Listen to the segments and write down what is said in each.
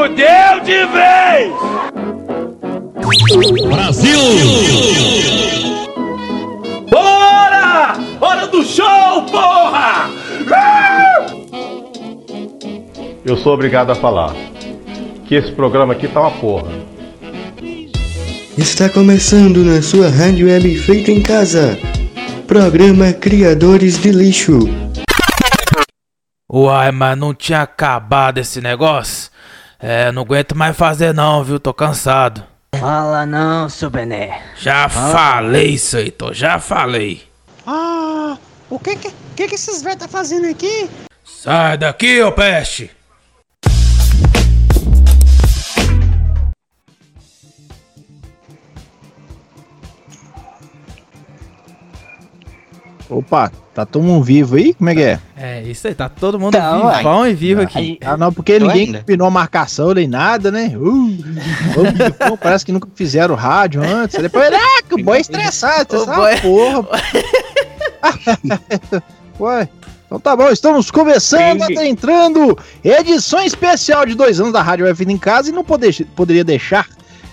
Fudeu de vez! Brasil! Bora! Hora do show, porra! Eu sou obrigado a falar que esse programa aqui tá uma porra. Está começando na sua rádio web feita em casa. Programa Criadores de Lixo. Uai, mas não tinha acabado esse negócio? É, não aguento mais fazer não, viu? Tô cansado. Fala não, seu Bené. Já falei isso aí, tô, já falei. Ah, o que que, que, que esses velhos tá fazendo aqui? Sai daqui, ô peste! Opa, tá todo mundo vivo aí? Como é que é? É, isso aí, tá todo mundo Tá, uai. vivão e vivo aqui. Ah, não, porque Eu ninguém ainda. combinou a marcação nem nada, né? Uh, pô, parece que nunca fizeram rádio antes. Depois, ah, que o boi é estressado. O boi- porra. Ué, então tá bom, estamos começando, tá entrando edição especial de dois anos da Rádio Web Vida em Casa e não poder, poderia deixar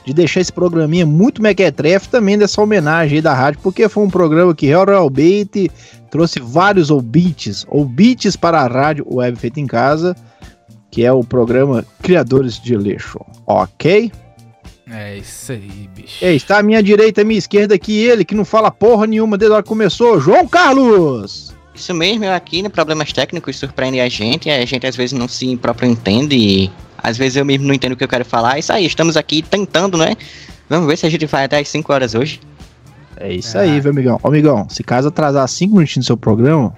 de deixar esse programinha muito mequetrefe também dessa homenagem aí da rádio, porque foi um programa que realmente trouxe vários ouvintes, ouvintes para a rádio Web Feita em Casa, que é o programa Criadores de Lixo, ok? É isso aí, bicho. E aí, está à minha direita, à minha esquerda aqui ele, que não fala porra nenhuma desde a hora que começou, João Carlos! Isso mesmo, eu aqui, né, problemas técnicos surpreendem a gente, a gente às vezes não se próprio entende e às vezes eu mesmo não entendo o que eu quero falar. É isso aí, estamos aqui tentando, né? Vamos ver se a gente vai até as 5 horas hoje. É isso aí, viu, amigão? Ô, amigão, se caso atrasar cinco minutinhos do seu programa,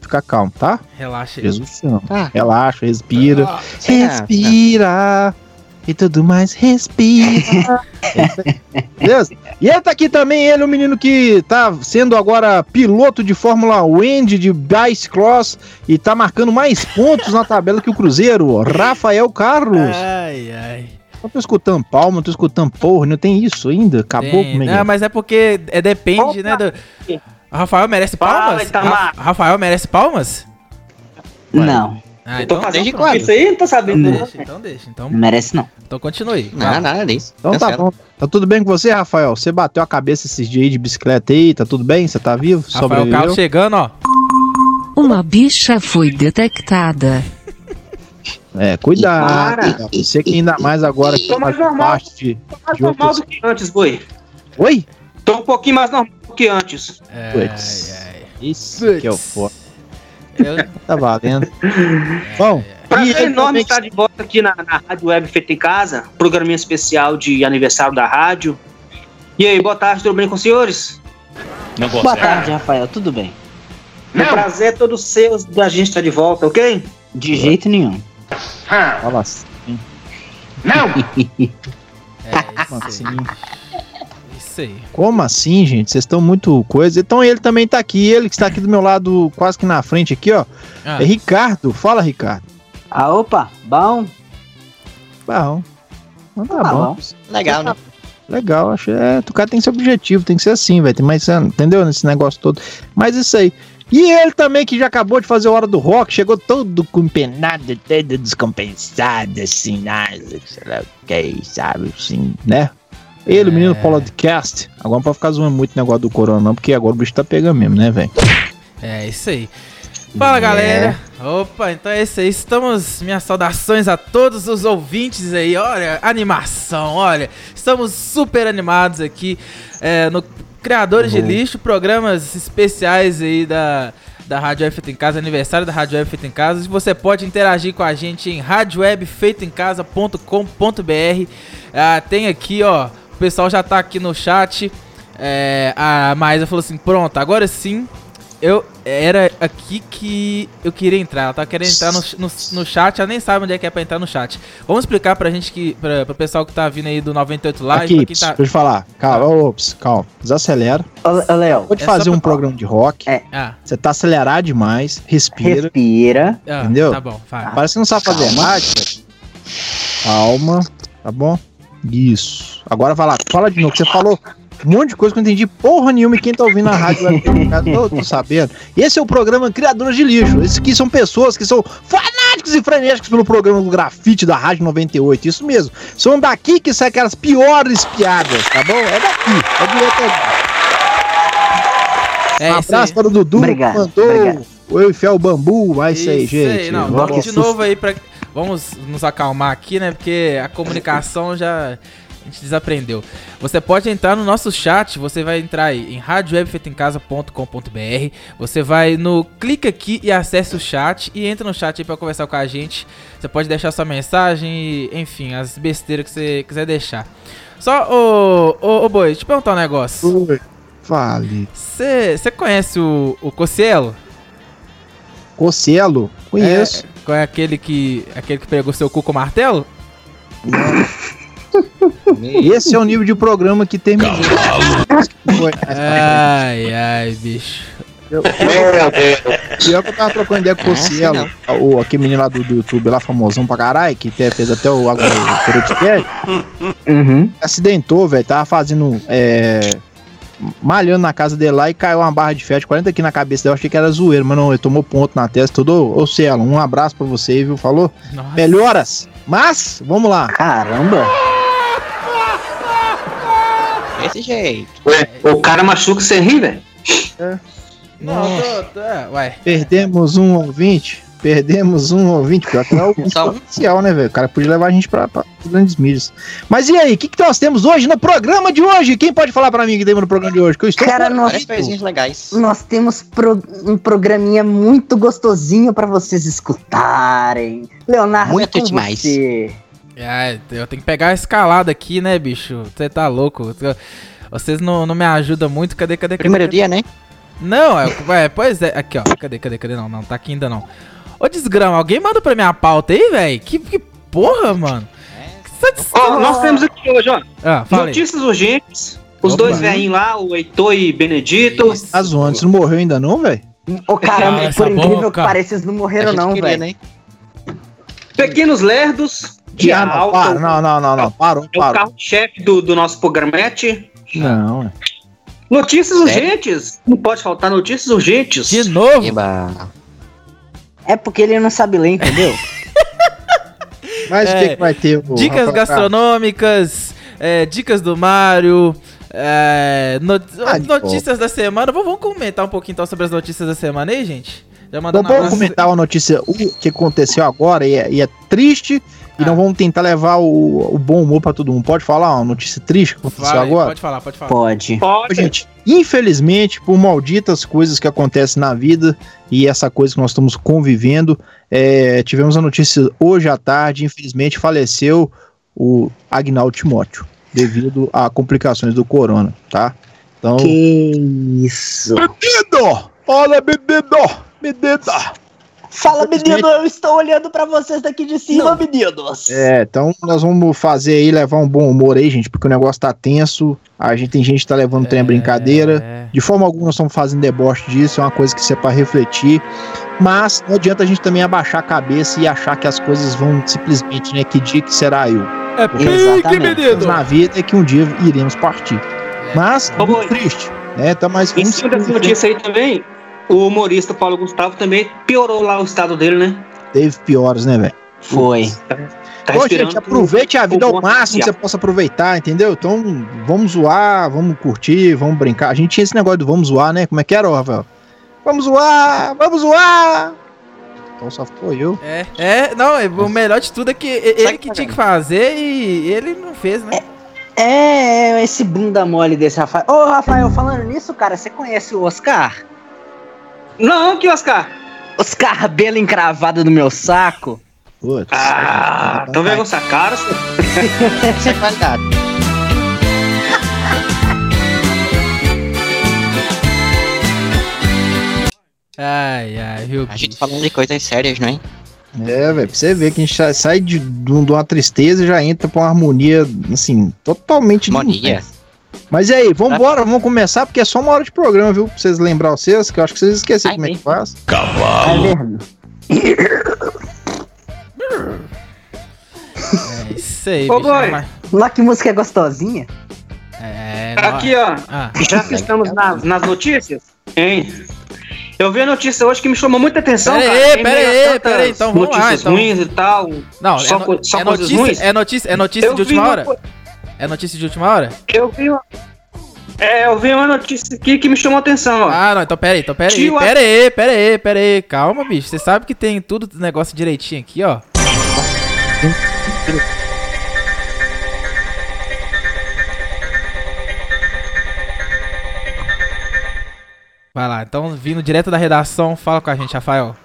fica calmo, tá? Relaxa aí. Jesus. Tá. Relaxa, respira. Ah, Respira. E tudo mais, respira. Beleza? E ele tá aqui também, ele, o menino que tá sendo agora piloto de Fórmula Wendy de Bice Cross e tá marcando mais pontos na tabela que o Cruzeiro, Rafael Carlos. Ai, ai. Não tô escutando palma, não tô escutando porra, não tem isso ainda? Acabou Tem- comigo. Não, mas é porque é, depende, né? Do... Rafael merece palmas? Ra- Rafael merece palmas? Não, Ah, tô então, fazendo então quando? pronto. aí, não tô sabendo. Deixa, então deixa. Então, não merece não. então continue. Não, nada disso. Então tá Cancela. bom. Tá tudo bem com você, Rafael? Você bateu a cabeça esses dias aí de bicicleta aí, tá tudo bem? Você tá vivo? Rafael Sobreviveu? Carlos chegando, ó. Uma bicha foi detectada. É, cuidado. Você que ainda mais agora que Tô mais faz normal. parte de, mais de normal outros... do que antes, boi. Oi? Tô um pouquinho mais normal do que antes. É, Puts. ai, ai. Isso Puts. que é o foda. Eu- Tá valendo. Bom, e Prazer enorme também estar de volta aqui na, na Rádio Web Feita em Casa, programinha especial de aniversário da rádio. E aí, boa tarde, tudo bem com os senhores? Não Boa tarde, Rafael, tudo bem? É um prazer todo seu da gente estar de volta, ok? De jeito nenhum. fala assim. É, isso assim? Isso aí. Como assim, gente? Vocês estão muito coisa. Então ele também tá aqui, ele que está aqui do meu lado, quase que na frente aqui, ó. Ah, É Ricardo. Fala, Ricardo. Ah, opa, bom? Bom. Então tá Tá bom. bom. Legal, né? Legal, acho. É, o cara tem que ser objetivo, tem que ser assim, velho. Tem mais, entendeu? Nesse negócio todo. Mas isso aí. E ele também, que já acabou de fazer a hora do rock, chegou todo com empenado, todo descompensado, assim, nada, sei lá o que, sabe, assim, né? Ele, o menino É. podcast. Agora não pode ficar zoando muito o negócio do corona, não, porque agora o bicho tá pegando mesmo, né, velho? É isso aí. Fala É. galera! Opa, então é isso aí. Estamos. Minhas saudações a todos os ouvintes aí. Olha, animação, olha. Estamos super animados aqui é, no Criadores de Uhum. Lixo, programas especiais aí da. Da Rádio Web Feito em Casa, aniversário da Rádio Web Feito em Casa. Você pode interagir com a gente em radiowebfeitoemcasa.com.br. Ah, tem aqui, ó. O pessoal já tá aqui no chat. É, a Maísa falou assim: pronto, agora sim eu era aqui que eu queria entrar. Ela tá querendo entrar no, no, no chat, ela nem sabe onde é que é pra entrar no chat. Vamos explicar pra gente que. Pra, pro pessoal que tá vindo aí do 98 Live, Aqui, ps, tá. deixa eu te falar. Calma, ops, calma. Desacelera. Ô, Léo, Pode É fazer um pra- programa de rock. É. Ah, Você tá acelerado demais. Respira. respira. ah, Entendeu? Tá bom, vai. Parece que não sabe fazer mágica. Calma, tá bom? Isso. Agora vai lá, fala de novo. Você falou um monte de coisa que eu não entendi porra nenhuma e quem tá ouvindo na rádio vai ficar, tô, tô sabendo. Esse é o programa Criadores de Lixo. Esses aqui são pessoas que são fanáticos e frenéticos pelo programa do Grafite da Rádio 98. Isso mesmo. São daqui que saem aquelas piores piadas, tá bom? É daqui. É direto daqui. É um abraço para o Dudu, Obrigado, que mandou obrigado. o Eu e Bambu. Vai isso aí, gente. não, de novo aí pra. Vamos nos acalmar aqui, né? Porque a comunicação já. A gente desaprendeu. Você pode entrar no nosso chat, você vai entrar aí em radiowebfeitoemcasa.com.br. Você vai no clique aqui e acesse o chat e entra no chat aí pra conversar com a gente. Você pode deixar sua mensagem e, enfim, as besteiras que você quiser deixar. Só, ô, ô, ô Boi, te perguntar um negócio. Oi, Fale. Você conhece o, o Cocielo? Cocielo? Conheço. É, qual é aquele que, aquele que pegou seu cu com martelo? Esse é o nível de programa que terminou. Ai, ai, bicho. Eu, Pior que eu tava trocando ideia com o Cielo, o aquele menino lá do, do YouTube, lá famosão pra caralho, que te- fez até o agora podcast, Uhum. acidentou, velho, tava fazendo, é, malhando na casa dele lá e caiu uma barra de ferro de 40 aqui na cabeça dele, eu achei que era zoeiro, mas não, ele tomou ponto na testa, todo, ô Cielo, um abraço pra você, viu, falou? Nossa. Melhoras, mas, vamos lá. Caramba. Desse jeito. Ué, o cara machuca sem rir, velho. Não, tô, tô, é, ué. Perdemos um ouvinte. Perdemos um ouvinte, pior que não é o potencial, né, velho? O cara podia levar a gente pra, pra grandes mídias. Mas e aí, o que, que nós temos hoje no programa de hoje? Quem pode falar pra mim que temos no programa de hoje? Que eu estou Cara, nós- coisinhas legais. Nós temos pro- um programinha muito gostosinho pra vocês escutarem. Leonardo, Muito é demais. você. É, eu tenho que pegar a escalada aqui, né, bicho? Você tá louco? Vocês não, não me ajudam muito. Cadê, cadê, cadê? Primeiro cadê? dia, né? Não, é, é, pois é. Aqui, ó. Cadê, cadê, cadê? Não, não, tá aqui ainda não. Ô, desgrama, alguém manda pra minha pauta aí, velho? Que, que porra, mano? Que satisfação. Ó, nós temos aqui hoje, ó. Ah. Notícias urgentes. Os Opa. dois velhinhos lá, o Heitor e Benedito. Isso. Tá zoando, você não morreu ainda não, velho? Ô, caramba, Ah, por incrível boca. que pareça, eles não morreram não, velho. né? Pequenos Lerdos. De Ah, não, alta. para, não, não, não, não, parou, É o parou. carro-chefe do, do nosso programete. Não, é. Notícias Sério? urgentes. Não pode faltar notícias urgentes. De novo? Eba. É porque ele não sabe ler, entendeu? Mas o É, que, que vai ter? ô, Dicas Rafael? gastronômicas, é, dicas do Mario, é, no- Ah, de notícias da semana. Vamos, vamos comentar um pouquinho então sobre as notícias da semana aí, gente? Já Então mandando um vamos comentar uma notícia o que aconteceu agora e é, e é triste. E Ah. não vamos tentar levar o, o bom humor pra todo mundo. Pode falar uma notícia triste que aconteceu aí, agora? Pode falar, pode falar. Pode. Ô, Pode. gente, infelizmente, por malditas coisas que acontecem na vida e essa coisa que nós estamos convivendo, é, tivemos a notícia hoje à tarde, infelizmente faleceu o Agnaldo Timóteo, devido a complicações do corona, tá? Então, Que isso. bebido! Olha, bebido! Bebido! Fala, menino, eu estou olhando pra vocês daqui de cima, meninos. É, então nós vamos fazer aí, levar um bom humor aí, gente, porque o negócio tá tenso, a gente tem gente que tá levando o trem a brincadeira, É. De forma alguma nós estamos fazendo deboche disso, é uma coisa que isso é para refletir. Mas não adianta a gente também abaixar a cabeça e achar que as coisas vão simplesmente, né? Que dia que será eu? É pique, Exatamente. menino! Na vida é que um dia iremos partir. Mas, Ô, muito triste, né? Tá mais Em cima dessa notícia aí também, o humorista Paulo Gustavo também piorou lá o estado dele, né? Teve piores, né, velho? Foi. Tá Ô, respirando gente, aproveite a vida ao máximo que você possa aproveitar, entendeu? Então, vamos zoar, vamos curtir, vamos brincar. A gente tinha esse negócio do vamos zoar, né? Como é que era, ô, Rafael? Vamos zoar, vamos zoar! Então só foi eu. É, é, não, é- o melhor de tudo é que ele que tinha que fazer e ele não fez, né? É, esse bunda mole desse Rafael. Ô, Rafael, falando nisso, cara, você conhece o Oscar? Não, que Oscar. Oscar cabelo encravado no meu saco? Putz. Ah, então vem essa cara. senhor. É qualidade. Ai, ai, viu? A gente falando de coisas sérias, não é? É, velho, pra você ver que a gente sa- sai de, de um- uma tristeza e já entra pra uma harmonia, assim, totalmente... Harmonia. Mas e aí, vambora, vamos começar, porque é só uma hora de programa, viu? Pra vocês lembrar vocês, que eu acho que vocês esqueceram Ai, como é que faz. É verdade. É isso aí, Ô, bicho. boy. mas- Lá que música é gostosinha. É, não- Aqui, ó. Ah, Já que estamos nas, nas notícias, hein? Eu vi a notícia hoje que me chamou muita atenção, Pera cara. aí, Em pera meio a aí, tantas pera aí, então vamos lá, notícias então. ruins e tal. Não, só, é, no- co- só é coisas notícia, ruins. é notícia, é notícia de última uma hora? co- É notícia de última hora? Eu vi uma... É, eu vi uma notícia aqui que me chamou a atenção, ó. Ah, não, então pera aí, então pera aí, Tio, pera aí, pera aí, pera aí, calma, bicho. Você sabe que tem tudo negócio direitinho aqui, ó. Vai lá, então vindo direto da redação, fala com a gente, Rafael.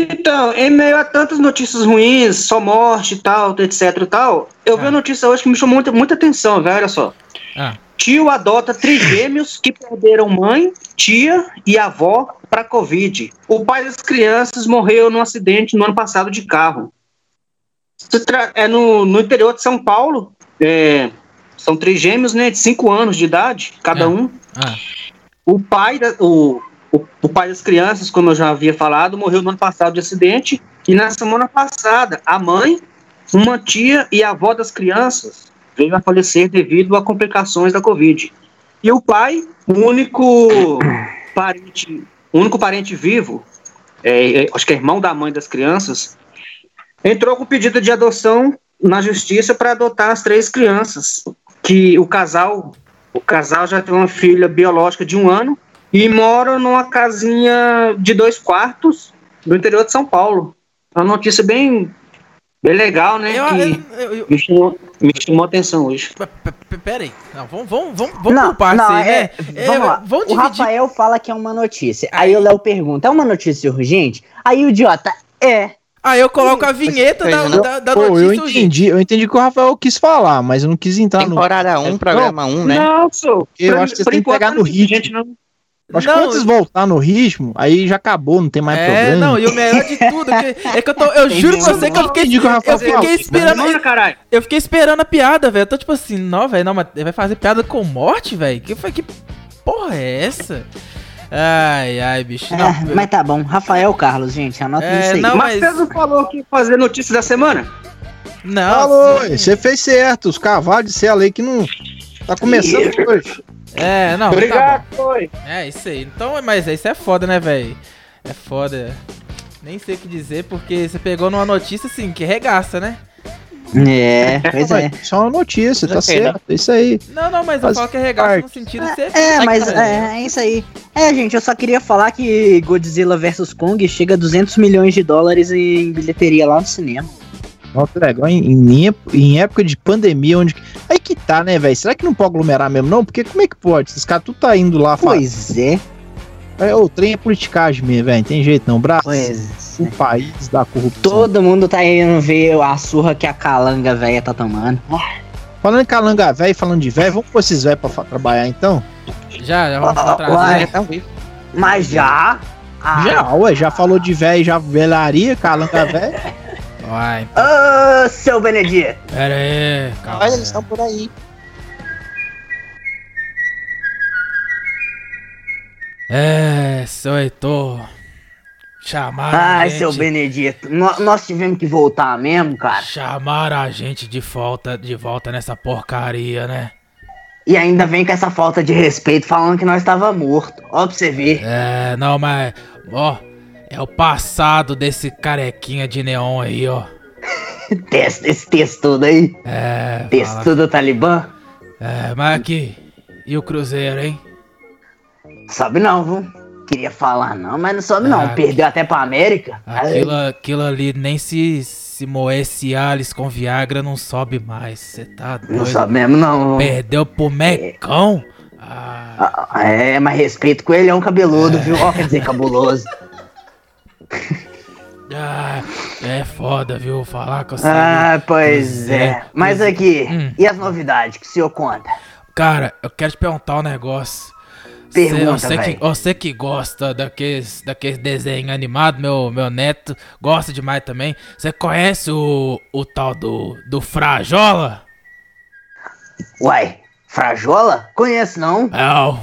Então, em meio a tantas notícias ruins, só morte e tal, etc e tal, eu vi Ah. uma notícia hoje que me chamou muita, muita atenção, velho, olha só. Ah, Tio adota trigêmeos que perderam mãe, tia e avó para Covid. O pai das crianças morreu num acidente no ano passado de carro. É no, no interior de São Paulo. é, são trigêmeos, né? De 5 anos de idade, cada É. um. ah, O pai, da- o, o, o pai das crianças, como eu já havia falado, morreu no ano passado de acidente. E na semana passada, a mãe, uma tia e a avó das crianças veio a falecer devido a complicações da Covid. E o pai, o único parente, o único parente vivo, é, é, acho que é irmão da mãe das crianças, entrou com pedido de adoção na justiça para adotar as três crianças. Que o casal o casal já tem uma filha biológica de um ano e mora numa casinha de dois quartos no interior de São Paulo. É uma notícia bem, bem legal, né? eu, que eu, eu, me, chamou, me chamou a atenção hoje. P- p- Pera aí. Não, vamos, vamos, vamos, vamos não, por partes não, aí, é, né? É, vamos lá. Vamos o. Rafael fala que é uma notícia. Aí o Léo pergunta: é uma notícia urgente? Aí o idiota, é. Aí eu coloco a vinheta da, né? da, da Pô, eu notícia urgente. entendi, eu entendi o que o Rafael quis falar, mas eu não quis entrar no. Temporada 1, programa 1, né? Não, sou. Eu Por- acho que você tem que pegar não no ritmo. gente, não. Acho que Não, quando vocês voltar no ritmo, aí já acabou, não tem mais É, problema. não, e o melhor de tudo que- é que eu tô. Eu juro pra você que eu fiquei, que Rafael eu fiquei esperando. Manda, caralho. Eu fiquei esperando a piada, velho. Eu tô tipo assim, não, velho, não, mas vai fazer piada com morte, velho? Que foi que porra é essa? Ai, ai, bicho. Não, É, mas tá bom. Rafael Carlos, gente, anota É, isso aí. não, Mas mas- você não falou que ia fazer notícia da semana? não. Falou, você fez certo. Os cavalos de sela aí que não. Tá começando hoje. É, não, tá Obrigado, foi. bom. É, isso aí. Então, mas isso é foda, né, velho? É foda. Nem sei o que dizer, porque você pegou numa notícia assim, que regaça, né? É, pois é. Isso é uma notícia, tá Ok, né? certo. É isso aí. Não, não, mas eu Faz falo que é regaça no sentido de ser. É, mas velho. é, é isso aí. É, gente, eu só queria falar que Godzilla vs Kong chega a 200 milhões de dólares em bilheteria lá no cinema. Nossa, legal. Em, em, em época de pandemia, onde. Aí que tá, né, velho? Será que não pode aglomerar mesmo, não? Porque como é que pode? Esses caras tudo tá indo lá. Pois é, É, o trem é politicagem mesmo, velho. Tem jeito não. Braço. pois O é. país da corrupção. Todo mundo tá indo ver a surra que a calanga velha tá tomando. Falando em calanga velho, falando de velho, vamos pôr esses velhos pra trabalhar então? Já, já vamos Ah, trazer. tá. Mas já? Ah, Já, ué, já falou de velho, já velharia, calanga velho. Uai, Ô, seu Benedito. pera aí. Calma. Olha, eles estão por aí. É, seu Heitor. Chamaram a Ai, gente. seu Benedito. nó- nós tivemos que voltar mesmo, cara. Chamaram a gente de volta, de volta nessa porcaria, né? E ainda vem com essa falta de respeito falando que nós tava morto. Ó pra você ver. É, não, mas. Ó, é o passado desse carequinha de neon aí, ó. Esse texto todo aí. É. Texto fala- do Talibã. É, mas aqui. E o Cruzeiro, hein? Sobe não, viu? Queria falar não, mas não sobe não. Ah, Perdeu até pra América. Aquilo, aquilo ali nem se, se moer Cialis com Viagra não sobe mais. Você tá Não doido? sobe mesmo não. Perdeu pro Mecão? Ah, Ah, É, mas respeito com ele é um cabeludo, viu? Ó, quer dizer, cabuloso. ah, é foda, viu? Falar com você. Ah, pois é. Cruzeiro, Mas Cruzeiro. aqui, Hum. e as novidades que o senhor conta? Cara, eu quero te perguntar um negócio. Pergunta, Cê- eu, sei véi. que, você que gosta daqueles, daqueles desenhos animados, meu, meu neto gosta demais também. Você conhece o, o tal do, do Frajola? Uai, Frajola? Conheço não. É o,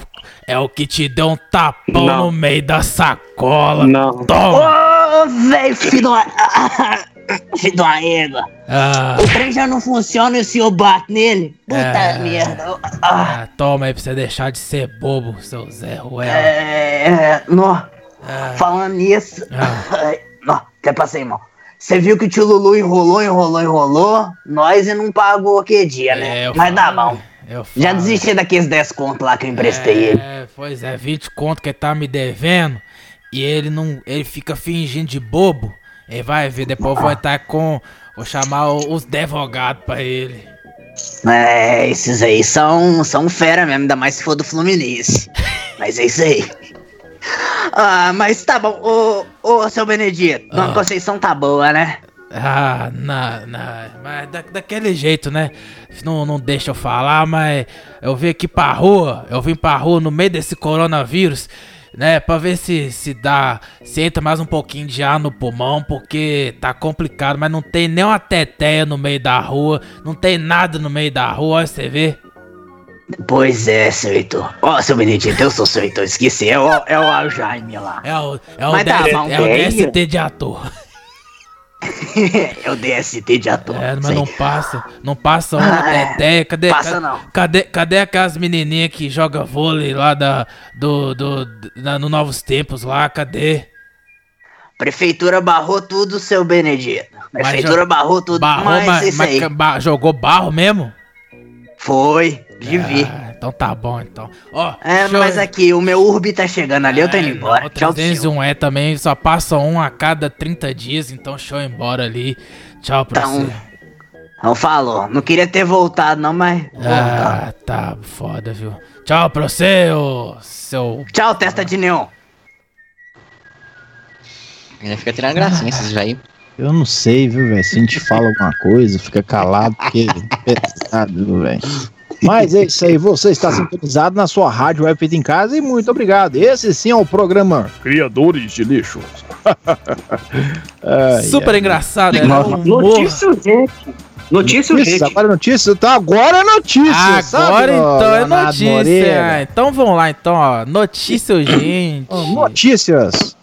é o que te deu um tapão Não. no meio da sacola. Não. Toma! Ô, velho, filho. da- Filho uma égua. Ah, O trem já não funciona e o senhor bate nele. Puta É. merda. Ah, ah, toma aí pra você deixar de ser bobo, seu Zé Ruela. é. é, Nó, Ah, falando nisso. Ah. Nó, até passei mal. Você viu que o tio Lulu enrolou, enrolou, enrolou. Nós e não pagou aquele dia, né? É, Mas dá bom. Já desisti daqueles 10 contos lá que eu emprestei ele. É, pois é, 20 conto que ele tá me devendo. E ele não. Ele fica fingindo de bobo. Ele vai ver, depois eu vou estar com. Vou chamar os advogados pra ele. É, esses aí são, são fera mesmo, ainda mais se for do Fluminense. mas é isso aí. Ah, mas tá bom. Ô, ô seu Benedito, Dona Ah. Conceição tá boa, né? Ah, não, não. Mas da, daquele jeito, né? Não, não deixa eu falar, mas eu vim aqui pra rua. Eu vim pra rua no meio desse coronavírus. Né, pra ver se se dá, se entra mais um pouquinho de ar no pulmão, porque tá complicado, mas não tem nem uma teteia no meio da rua, não tem nada no meio da rua, olha você vê. Pois é, seu Heitor. Ó, seu Benedito, eu sou seu Heitor, esqueci. É o, é o Aljaime lá. É o, é o, Mas tá DS bom, é o velho. DST de ator. é o DST de ator. É, mas sei. não passa, não passa uma Ah, é. teteia, cadê, Passa ca- não. cadê, cadê aquelas menininhas que joga vôlei lá da, do, do, da- no Novos Tempos lá, cadê? Prefeitura barrou tudo, seu Benedito. Prefeitura barrou tudo, Barrou, mas, mas, mas ba- jogou barro mesmo? Foi, de vir. Ah, então tá bom, então. Ó, É, deixa eu- mas aqui, o meu Urbi tá chegando ali, eu tô indo É, embora. não, Tchau, seu. 301 é também, só passa um a cada 30 dias, então ir embora ali. Tchau pra Então, você. Não falou. Não queria ter voltado, não, mas. Ah, tá foda, viu? Tchau pra você, ô seu Tchau, testa de neon. Ainda fica tirando gracinha esses velho. Eu não sei, viu, velho? Se a gente fala alguma coisa, fica calado, porque é pesado, viu, velho? Mas é isso aí, você está sintonizado na sua rádio Web Feita em Casa e muito obrigado. Esse sim é o programa Criadores de Lixo. Ai, super ai. engraçado, era um humor. Notícia urgente. Notícia Notícias, urgente. agora é notícia, então agora é notícia, sabe? Agora ó, então é notícia. Moreira? Então vamos lá, então, ó. Notícia urgente. Ó, Notícias.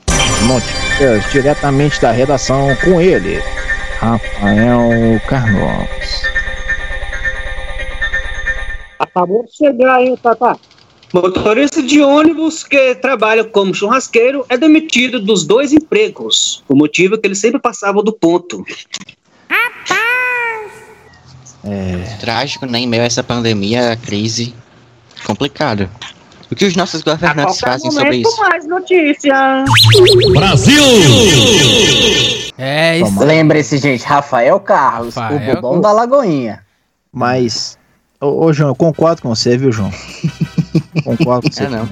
Notícias diretamente da redação com ele, Rafael Carlos. Acabou de chegar aí, Tata. Motorista de ônibus que trabalha como churrasqueiro é demitido dos dois empregos. O motivo é que ele sempre passava do ponto. É, Trágico, né? Em meio a essa pandemia, a crise. Complicado. O que os nossos governantes fazem sobre isso? mais notícias. É isso. Lembre-se, gente, Rafael Carlos, Rafael o bobão da Lagoinha. mas, ô, ô, João, eu concordo com você, viu, João? concordo com você. É, não.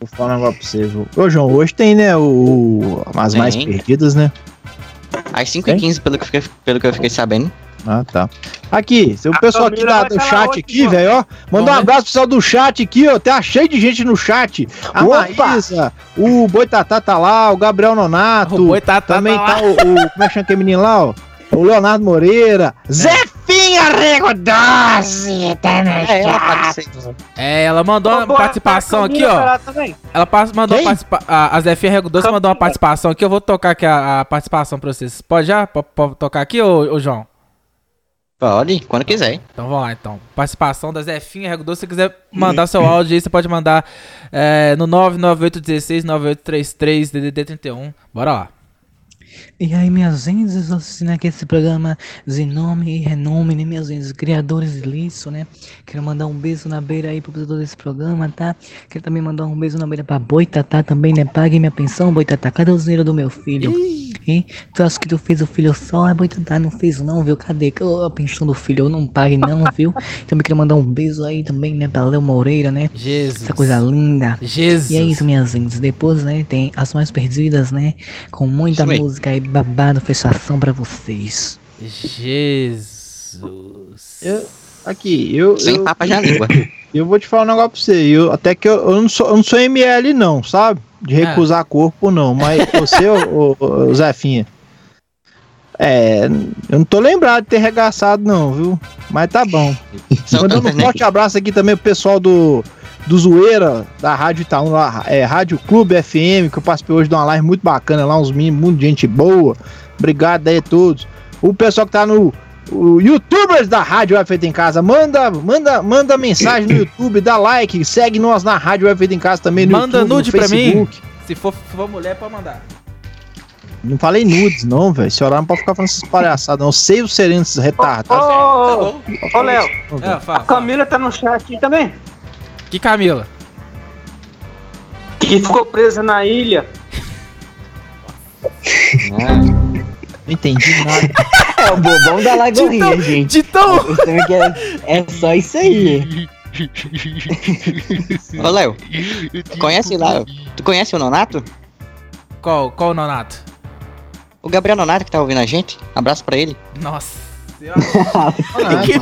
Vou falar um negócio pra você, viu? Ô, João, hoje tem, né, o, o- as mais Tem. perdidas, né? Às 5h15, pelo, que eu fiquei- pelo que eu fiquei sabendo. Ah, tá. Aqui, se o A pessoal aqui da- do chat hoje, aqui, velho, ó. Mandar um abraço pro pessoal do chat aqui, ó. Tá cheio de gente no chat. A Opa! Maísa, o Boitatá tá lá, o Gabriel Nonato. O Boitatá também tá tá, o, o- Como é que chama aquele menino lá, ó? O Leonardo Moreira. Zefinha Rego Doce, tá no É, ela chat. participa. É, ela mandou uma participação aqui, ó. Ela mandou participa a, a Zefinha Rego Doce mandou uma participação aqui. Eu vou tocar aqui a, a participação pra vocês. Pode já? Pode, pode tocar aqui, ô, ô João? Pode, quando quiser. Então vamos lá, então. Participação da Zefinha Rego Doce. Se você quiser mandar seu áudio aí, você pode mandar é, no 99816 9833 DDD 31. Bora lá. E aí, minhas estou assistindo aqui esse programa de nome e renome, né, minhas índias, criadores de lixo, né? Quero mandar um beijo na beira aí pro produtor desse programa, tá? Quero também mandar um beijo na beira pra Boitatá também, né? Pague minha pensão, Boitatá. Cadê o dinheiro do meu filho? Hein? Tu acha que tu fez o filho só? É Boitatá, não fez não, viu? Cadê? Ô, A pensão do filho, eu não pague não, viu? Também quero mandar um beijo aí também, né? Pra Léo Moreira, né? Jesus. Essa coisa linda. Jesus. E é isso, minhas índias. Depois, né, tem as mais perdidas, né? Com muita aí. música e babado, fechação pra vocês. Jesus. Eu- Aqui, eu. Sem eu, papas na língua. eu vou te falar um negócio pra você. Eu, até que eu, eu não sou, eu não sou ML, não, sabe? De Ah. recusar corpo, não. Mas você, ô, ô, ô, Zefinha. É, eu não tô lembrado de ter regaçado, não, viu? Mas tá bom. Mandando um né? forte abraço aqui também pro pessoal do, do Zoeira, da Rádio Itaú, lá, é, Rádio Clube FM, que eu participei hoje de uma live muito bacana lá, uns meninos, muito gente boa. Obrigado aí a todos. O pessoal que tá no o youtubers da Rádio Web Feita em Casa, manda, manda, manda mensagem no YouTube, dá like, segue nós na Rádio Web Feita em Casa também no Manda YouTube, nude no pra mim. Facebook. Se for, se for mulher, pode mandar. Não falei nudes, não, velho. Esse horário não pode ficar falando essas palhaçadas, não. Sei os serenos retardados. Ô, ô, ô, Léo, É, a. Camila tá no chat aqui também. Que Camila? Que ficou presa na ilha. Não entendi nada. É o bobão da Lagoinha, gente. Titão! É, é só isso aí. Ô, Léo, conhece lá? Tu conhece o Nonato? Qual, qual o Nonato? O Gabriel Nonato que tá ouvindo a gente. Abraço pra ele. Nossa. Que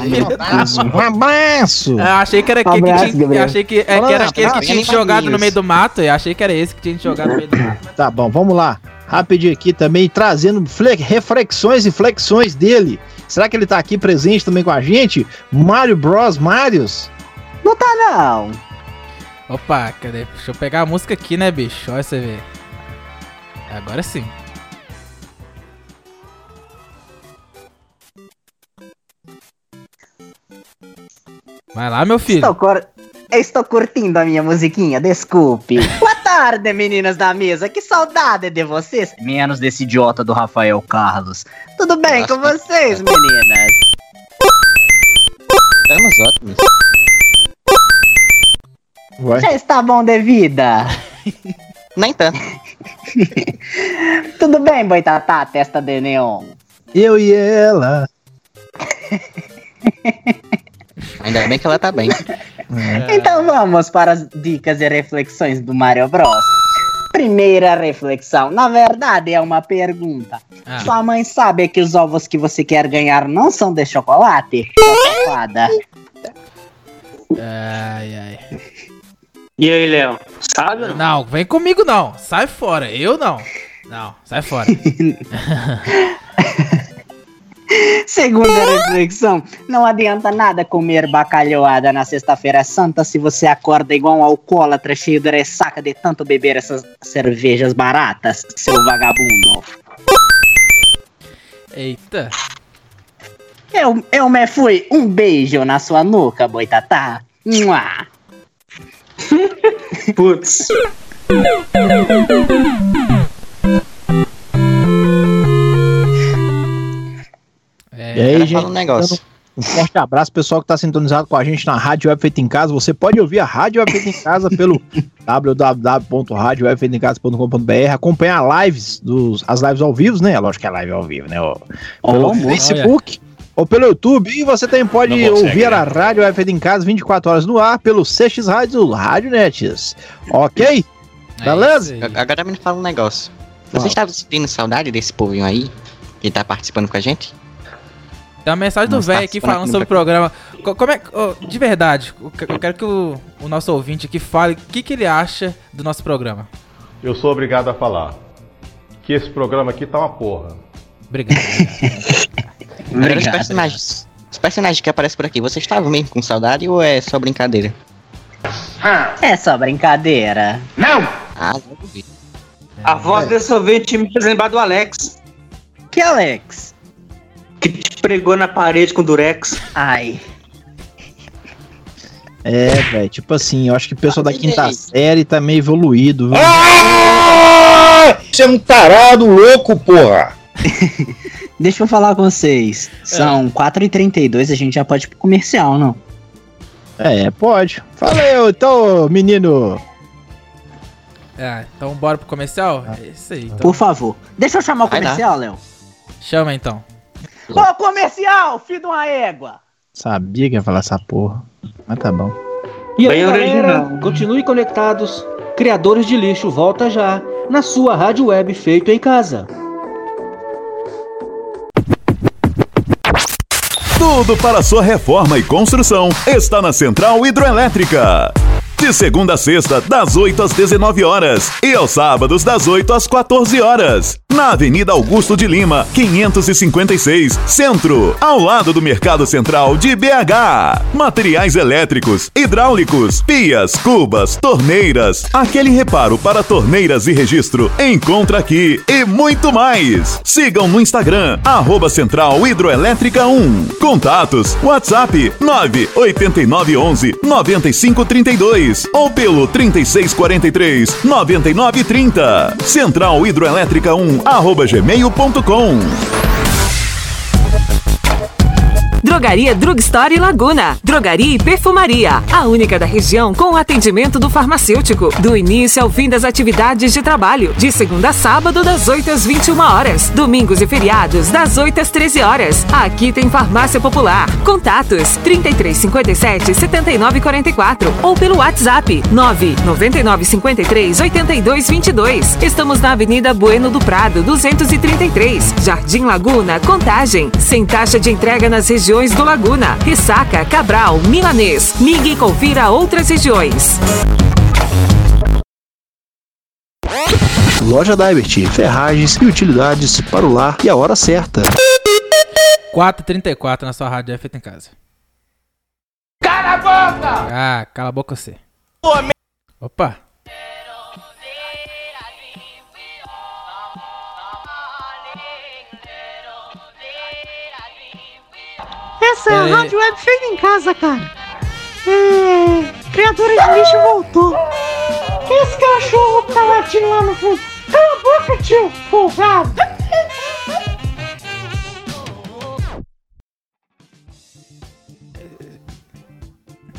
Um abraço! Eu achei que era aquele que Abraço, tinha. Achei que, é, que era aquele que tinha jogado no meio do mato. Eu achei que era esse que tinha jogado no meio do mato. Tá bom, vamos lá. Rapidinho aqui também, trazendo fle- reflexões e flexões dele. Será que ele tá aqui presente também com a gente? Mario Bros. Marios? Não tá, não. Opa, cadê? Deixa eu pegar a música aqui, né, bicho? Olha você ver. Agora sim. Vai lá, meu filho. Estou, cor... Estou curtindo a minha musiquinha, desculpe. Boa tarde, meninas da mesa. Que saudade de vocês. Menos desse idiota do Rafael Carlos. Tudo bem com vocês, meninas? Estamos ótimos. Já está bom de vida? Nem tanto. Tudo bem, Boitatá, testa de neon? Eu e ela. Ainda bem que ela tá bem. Então vamos para as dicas e reflexões do Mario Bros. Primeira reflexão, na verdade é uma pergunta. Ah. Sua mãe sabe que os ovos que você quer ganhar não são de chocolate? Safada. Ai, ai. E aí, Léo? Sabe? Não, vem comigo não. Sai fora. Eu não. Não, sai fora. Segunda reflexão, não adianta nada comer bacalhoada na sexta-feira santa se você acorda igual um alcoólatra cheio de ressaca de tanto beber essas cervejas baratas, seu vagabundo. Eita. Eu, eu me fui. Um beijo na sua nuca, boitatá. Mua. Putz. E aí, gente? fala um negócio. Um forte abraço, pessoal que tá sintonizado com a gente na Rádio Web Feita em Casa. Você pode ouvir a Rádio Web Feita em Casa pelo www.radiowebfeitaemcasa.com.br. Acompanhar lives, dos, as lives ao vivo, né? Lógico que é live ao vivo, né? Pelo Oh, Facebook ou pelo YouTube. E você também pode consegue, ouvir né? a Rádio Web Feita em Casa 24 horas no ar pelo CX Rádio Rádio Nets. Ok? Beleza? É aí. Agora me fala um negócio. Você está sentindo saudade desse povinho aí? Que tá participando com a gente? Tem uma mensagem do velho aqui participando falando aqui sobre o no programa. Co- Como é, de verdade, eu que- eu quero que o, o nosso ouvinte aqui fale o que, que ele acha do nosso programa. Eu sou obrigado a falar que esse programa aqui tá uma porra. Obrigado. Agora os personagens. Os personagens que aparecem por aqui, você estava mesmo com saudade ou é só brincadeira? É só brincadeira. Ah, eu vi. A voz desse ouvinte me fez lembrar do Alex, Que Alex? Pregou na parede com durex. Ai. É, velho. Tipo assim, eu acho que o pessoal da quinta série tá meio evoluído, viu? Ah! Você é um tarado louco, porra! Deixa eu falar com vocês. São 4h32, a gente já pode ir pro comercial, não? É, pode. Valeu, então, menino. É, então bora pro comercial? É isso aí. Então. Por favor. Deixa eu chamar o comercial, Léo. Chama então. Ô, comercial, filho de uma égua. Sabia que ia falar essa porra. Mas tá bom. E aí, Bem galera, original. continue conectados. Criadores de Lixo volta já na sua rádio web feito em casa. Tudo para sua reforma e construção está na Central Hidroelétrica. De segunda a sexta, das 8 às 19 horas. E aos sábados, das 8 às 14 horas. Na Avenida Augusto de Lima, 556, Centro, ao lado do Mercado Central de BH. Materiais elétricos, hidráulicos, pias, cubas, torneiras, aquele reparo para torneiras e registro. Encontra aqui e muito mais. Sigam no Instagram, arroba Central Hidroelétrica 1. Contatos, WhatsApp 98911 9532 ou pelo 3643 9930. Central Hidroelétrica 1, arroba gmail.com. Drogaria Drugstore Laguna. Drogaria e perfumaria. A única da região com o atendimento do farmacêutico. Do início ao fim das atividades de trabalho. De segunda a sábado, das 8 às 21 horas. Domingos e feriados, das 8 às 13 horas. Aqui tem farmácia popular. Contatos: 3357 7944 ou pelo WhatsApp 999 53 82 22. Estamos na Avenida Bueno do Prado, 233. Jardim Laguna, Contagem. Sem taxa de entrega nas regiões do Laguna, Ressaca, Cabral, Milanês. Ligue e confira outras regiões. Loja Divert, ferragens e utilidades para o lar e a hora certa. 4h34 na sua rádio é feita em casa. Cala a boca! Ah, cala a boca você. Opa! Essa é a É. rádio web feita em casa, cara. É. Criadores de lixo voltou. Esse cachorro tá latindo lá no fundo. Cala a boca, tio, folgado.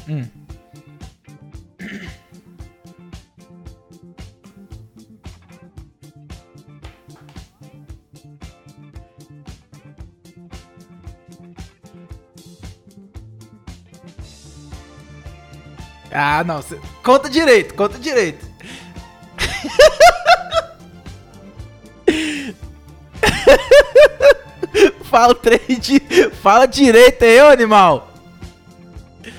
Hum. Ah, não. cê- Conta direito, conta direito. Fala de... Fala direito aí, ô animal.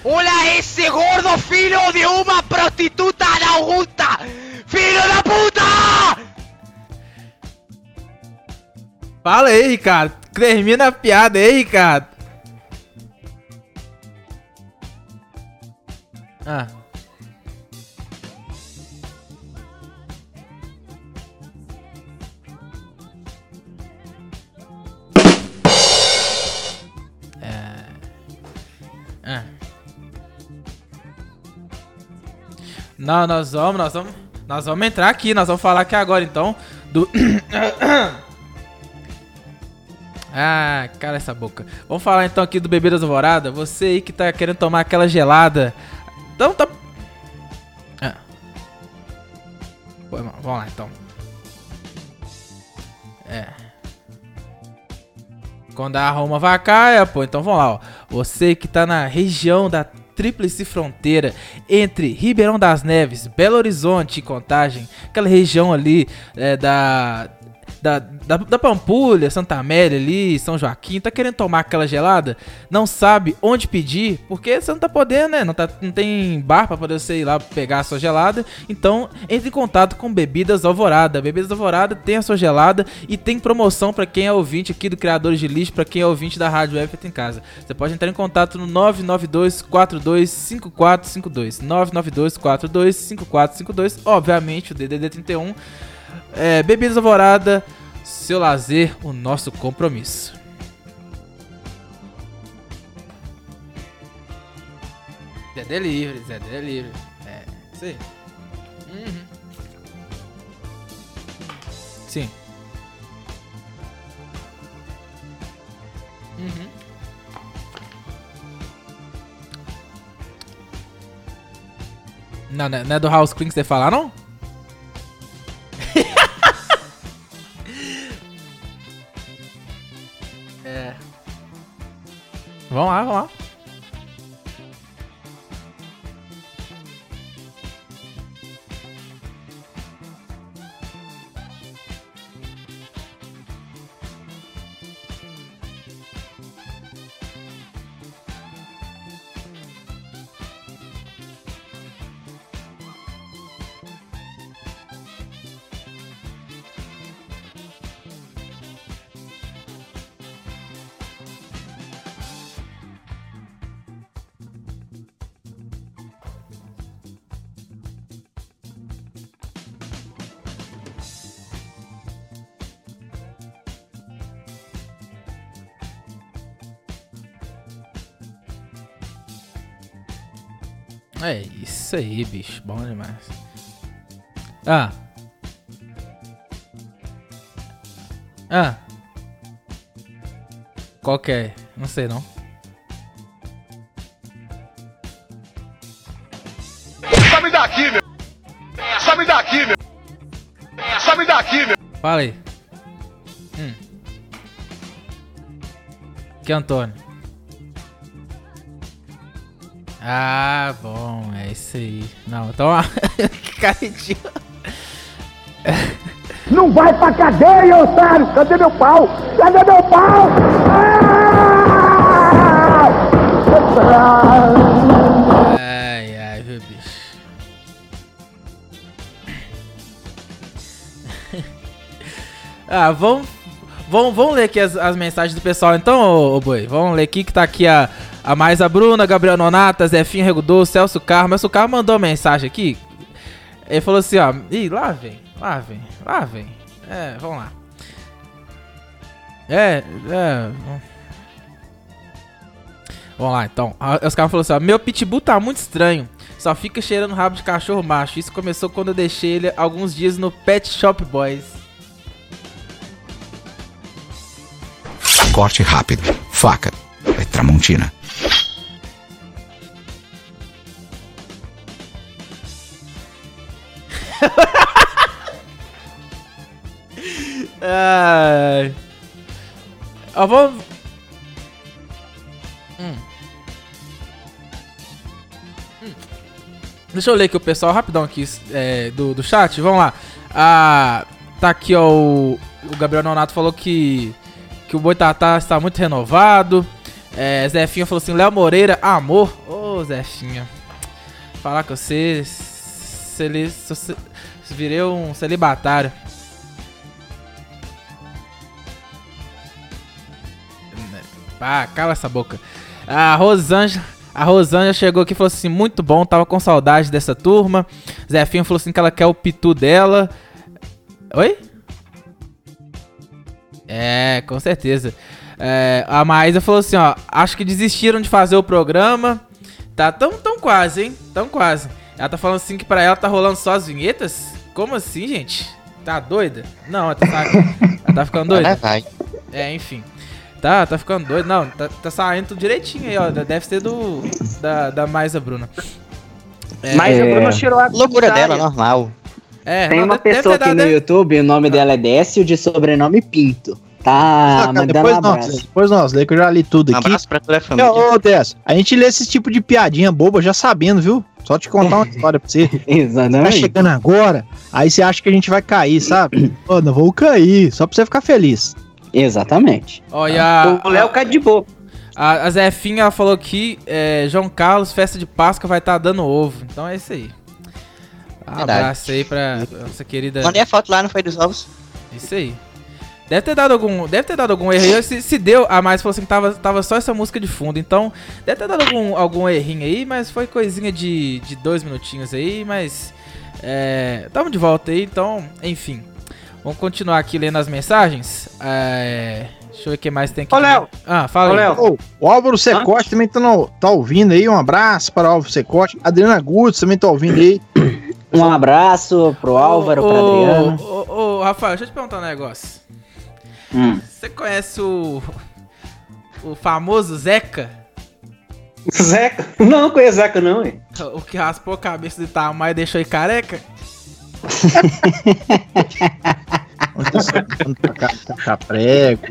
Olha esse gordo filho de uma prostituta da Augusta! Filho da puta! Fala aí, Ricardo. Termina a piada aí, Ricardo. Ah. É. Ah. Não, nós vamos, nós vamos, nós vamos entrar aqui, nós vamos falar aqui agora então do Ah, cara essa boca. Vamos falar então aqui do Bebidas Alvorada. Você aí que tá querendo tomar aquela gelada. Então tá. Ah. Pô, irmão, vamos lá então. É. Quando a Roma vacaia, pô, então vamos lá, ó. Você que tá na região da tríplice fronteira entre Ribeirão das Neves, Belo Horizonte e Contagem, aquela região ali é, da, da, da, da Pampulha, Santa Amélia ali, São Joaquim, tá querendo tomar aquela gelada, não sabe onde pedir, porque você não tá podendo, né? Não, tá, não tem bar pra poder você ir lá pegar a sua gelada, então entre em contato com Bebidas Alvorada. Bebidas Alvorada tem a sua gelada e tem promoção pra quem é ouvinte aqui do Criadores de Lixo, pra quem é ouvinte da Rádio Web em Casa. Você pode entrar em contato no 992 42 5452 992 42 5452 obviamente o DDD 31 é, Bebidas Alvorada, seu lazer, o nosso compromisso. Zé Delivery, Zé Delivery. É, aí. Uhum. Sim. Uhum. Não, não é- não é do House Clean que você fala, não? É. Vamos lá, vamos lá. Isso aí, bicho. Bom demais. Ah. Ah. Qual que é? Não sei não. Sabe daqui, meu! Sabe daqui, meu! Sabe daqui, meu! Fala aí. Hum. Que Antônio? Ah, bom, é isso aí. Não, então. Caretinho. Não vai pra cadeia, otário! Cadê meu pau? Cadê meu pau? Ai, ai, viu, bicho? ah, vamos, vamos, vamos ler aqui as, as mensagens do pessoal então, ô, ô boi. Vamos ler aqui que tá aqui a, a mais a Bruna, Gabriel Nonata, Zefinho Regudô, Celso Carmo. Celso Carmo mandou uma mensagem aqui. Ele falou assim, ó. Ih, lá vem, lá vem, lá vem. É, vamos lá. É, é. Vamos lá, então. Os caras falaram assim, ó, meu pitbull tá muito estranho. Só fica cheirando rabo de cachorro macho. Isso começou quando eu deixei ele alguns dias no Pet Shop Boys. Corte rápido. Faca. É Tramontina. Ai. Ó, vamos. Hum. Hum. Deixa eu ler aqui o pessoal rapidão aqui é, do, do chat. Vamos lá. Ah, tá aqui, ó. O, o Gabriel Nonato falou que, que o Boitatá está muito renovado. É, Zefinha falou assim: Léo Moreira, amor. Ô, Zefinha. Falar com você. Celi, se- virei um celibatário. Ah, cala essa boca. A Rosângela, a Rosângela chegou aqui e falou assim: muito bom, tava com saudade dessa turma. Zefinho falou assim que ela quer o pitu dela. Oi? É, com certeza. É, a Maísa falou assim: ó, acho que desistiram de fazer o programa. Tá tão, tão quase, hein? Tão quase. Ela tá falando assim que pra ela tá rolando só as vinhetas? Como assim, gente? Tá doida? Não, ela tá, ela tá ficando doida. Agora vai. É, enfim. Tá, tá ficando doido. Não, tá, tá saindo tudo direitinho aí, ó. Deve ser do. Da, da Maisa Bruna. É, Mas a Bruna cheirou a Loucura dela, normal. É, Tem não, uma deve- deve pessoa ter aqui dado- no YouTube, o nome dela é Décio, de sobrenome Pinto. Tá Ah, cara, mandando depois um nós, abraço. depois nós, lê que eu já li tudo Um aqui. abraço pra toda a família. Ô, ô Tess, a gente lê esse tipo de piadinha boba já sabendo, viu? Só te contar uma história pra você. Tá Exatamente. chegando agora, aí você acha que a gente vai cair, sabe? Ô, não vou cair, só pra você ficar feliz. Exatamente. Ó, e a, O Léo cai de boa. a, a Zefinha ela falou que é, João Carlos, festa de Páscoa, vai estar dando ovo. Então é isso aí. Um abraço aí pra nossa querida. Mandei a foto lá, não foi dos ovos? Isso aí. Deve ter dado algum, deve ter dado algum erro aí. Se, se deu, a mais falou assim que tava, tava só essa música de fundo. Então, deve ter dado algum, algum errinho aí, mas foi coisinha de, de dois minutinhos aí, mas. É, tamo de volta aí, então, enfim. Vamos continuar aqui lendo as mensagens. É, deixa eu ver o que mais tem aqui. Ô, Léo. Ah, fala Ô, aí. Léo. Ô, o Álvaro Secote também tá, no- tá ouvindo aí, um abraço para o Álvaro Secote. Adriana Gutz também tá ouvindo aí. Um abraço pro Álvaro, pra Ô, Adriana. Ô, ô, ô, Rafael, deixa eu te perguntar um negócio. Hum. Você conhece o. O famoso Zeca? Zeca? Não, conheço Zeca não, hein? O que raspou a cabeça de tamanho e deixou ele careca? Onde tá sentando pra cá, tacar prego.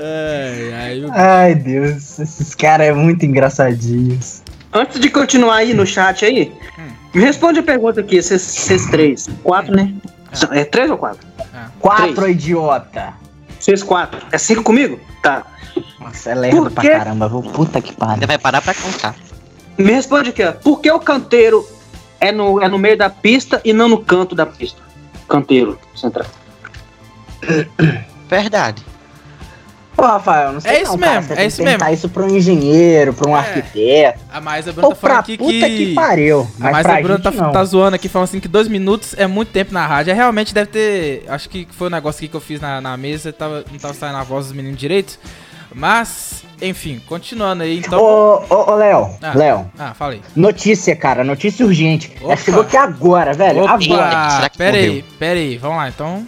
Ai, ai, Ai, Deus, esses caras é muito engraçadinhos. Antes de continuar aí no chat aí, me responde a pergunta aqui, vocês vocês três. Quatro, né? É três ou quatro? Quatro, Três. idiota. Vocês quatro. É cinco comigo? Tá. Nossa, é lerda Por pra caramba, viu? Puta que pariu. Ainda vai parar pra contar. Me responde aqui, ó. Por que o canteiro é no, é no meio da pista e não no canto da pista? Canteiro central. Verdade. Ô, Rafael, não sei É isso não, cara. mesmo, Você é tem isso mesmo. isso pra um engenheiro, pra um É. arquiteto. A Maísa Bruna Ou tá falando aqui puta que... que pariu. A Mas Maísa pra Bruna tá, tá zoando aqui, falando assim que dois minutos é muito tempo na rádio. É, realmente deve ter... Acho que foi um negócio aqui que eu fiz na, na mesa, tava, não tava saindo a voz dos meninos direito. Mas, enfim, continuando aí, então... Ô, ô, ô, Léo, Ah, Léo. Ah, falei. Notícia, cara, notícia urgente. Opa. Ela chegou aqui agora, velho. Opa, Agora. pera aí, pera aí, vamos lá, então...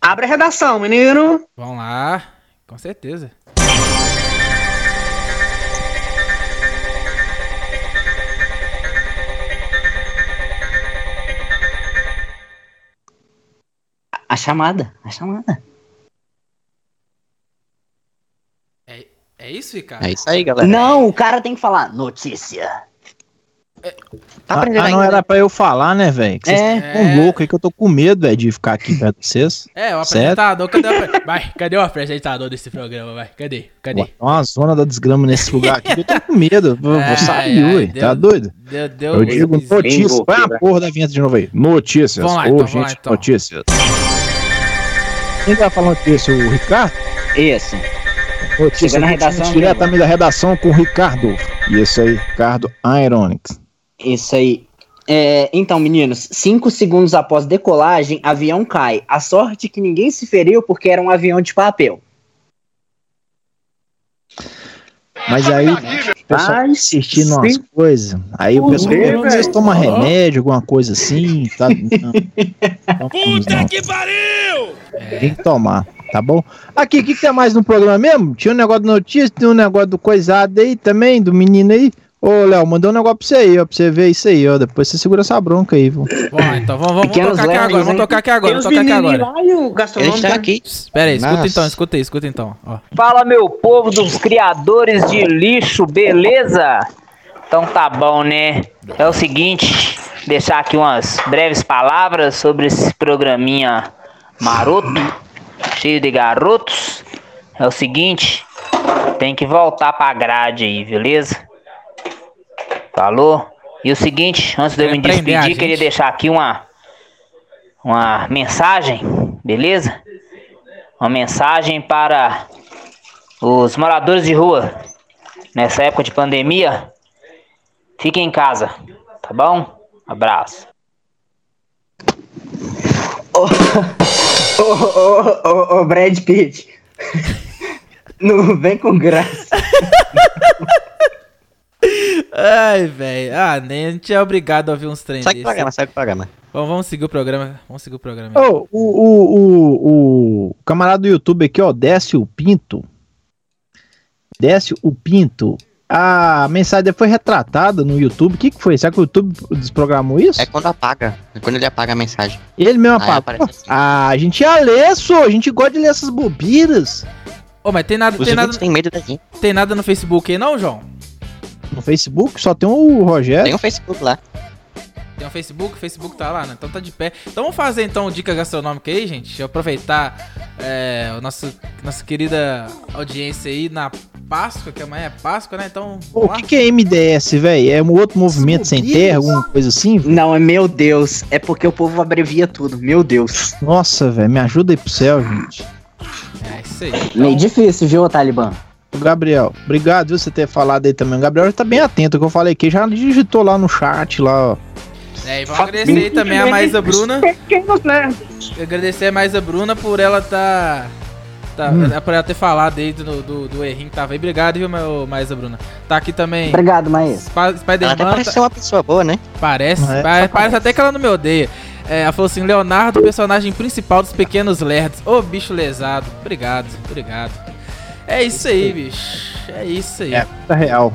Abre a redação, menino. Vamos lá, com certeza. A chamada, a chamada. É isso, Ricardo? É isso aí, galera. Não, o cara tem que falar notícia. Tá Ah, aprendendo ah, não era né? pra eu falar, né, velho? Que Vocês É. estão loucos aí que eu tô com medo, velho, de ficar aqui perto de vocês. É, o Certo? apresentador, cadê o, vai, cadê o apresentador desse programa, vai, cadê, cadê? Ué, Tá uma zona da desgrama nesse lugar aqui, eu tô com medo. Vou, Ai, vou sair, ai, ué. deu- Tá doido? Deu, deu... Eu digo notícias. Põe a né? porra da vinheta de novo aí. Notícias. Vamos lá, então, Urgente, lá, então. notícias. Quem tá falando disso? O Ricardo? Isso. Notícias Chega na redação, diretamente da redação com o Ricardo. Isso aí, Ricardo Ironics. Isso aí. É, então, meninos, cinco segundos após decolagem, avião cai. A sorte é que ninguém se feriu porque era um avião de papel. Mas aí, o pessoal Ai, assistindo umas sim. coisas. Aí o pessoal quê, pergunta se velho? toma remédio, alguma coisa assim. Tá? Não. Puta que pariu! Tem que tomar, tá bom? Aqui, o que, que tem mais no programa mesmo? Tinha um negócio de notícia, tinha um negócio do coisado aí também, do menino aí. Ô, Léo, mandou um negócio pra você aí, ó, pra você ver isso aí, ó. Depois você segura essa bronca aí? Vamos lá, então, vamos, vamos, vamos tocar aqui agora, vamos tocar aqui agora, vamos os tocar aqui menininhos agora. lá e o Ele está aqui. Pera aí, escuta Nossa. então, escuta aí, escuta então, ó. Fala meu povo dos criadores de lixo, beleza? Então tá bom, né? É o seguinte, deixar aqui umas breves palavras sobre esse programinha maroto, cheio de garotos. É o seguinte, tem que voltar pra grade aí, beleza? Falou? E o seguinte, antes de eu me despedir, queria deixar aqui uma uma mensagem, beleza? Uma mensagem para os moradores de rua nessa época de pandemia. Fiquem em casa, tá bom? Abraço. Ô, ô, ô, ô, Brad Pitt. Não vem com graça. Ai, velho. Ah, nem a gente é obrigado a ouvir uns o desses. programa, segue o programa. Vamos, vamos seguir o programa. Vamos seguir o programa. Ô, o, o, o, o camarada do YouTube aqui, ó, desce o pinto. Desce o pinto. A mensagem foi retratada no YouTube. O que, que foi? Será que o YouTube desprogramou isso? É quando apaga. É quando ele apaga a mensagem. Ele mesmo Aí aparece assim. Ah, a gente ia ler, só. A gente gosta de ler essas bobiras. Ô, mas tem nada, Os tem nada, têm medo da gente. tem nada no Facebook aí não, João? No Facebook só tem o Rogério. Tem um Facebook lá. Tem um Facebook, o Facebook tá lá, né? Então tá de pé. Então vamos fazer então dica gastronômica aí, gente. Deixa eu aproveitar é, o nosso, nossa querida audiência aí na Páscoa, que amanhã é Páscoa, né? Então, o que, que é MDS, velho? É um outro movimento sem terra, alguma coisa assim? Não, é meu Deus. É porque o povo abrevia tudo. Meu Deus. Nossa, velho, me ajuda aí pro céu, gente. É isso aí. Meio difícil, viu, Talibã? Gabriel, obrigado viu, você ter falado aí também. O Gabriel já tá bem atento ao que eu falei aqui, já digitou lá no chat, lá, ó. É, e vamos agradecer aí também a Maísa Bruna. Agradecer a Maísa Bruna por ela tá. Tá Hum. Por ela ter falado aí do, do, do errinho que tava aí. Obrigado, viu, meu Maísa Bruna. Tá aqui também. Obrigado, Maísa. Sp- Ela Spider-Man. até parece tá- ser uma pessoa boa, né? Parece, É, pa- só parece até que ela não me odeia. É, ela falou assim: Leonardo, personagem principal dos Pequenos Lerds. Ô bicho lesado. Obrigado, obrigado. É isso aí, bicho. É isso aí. É, tá real.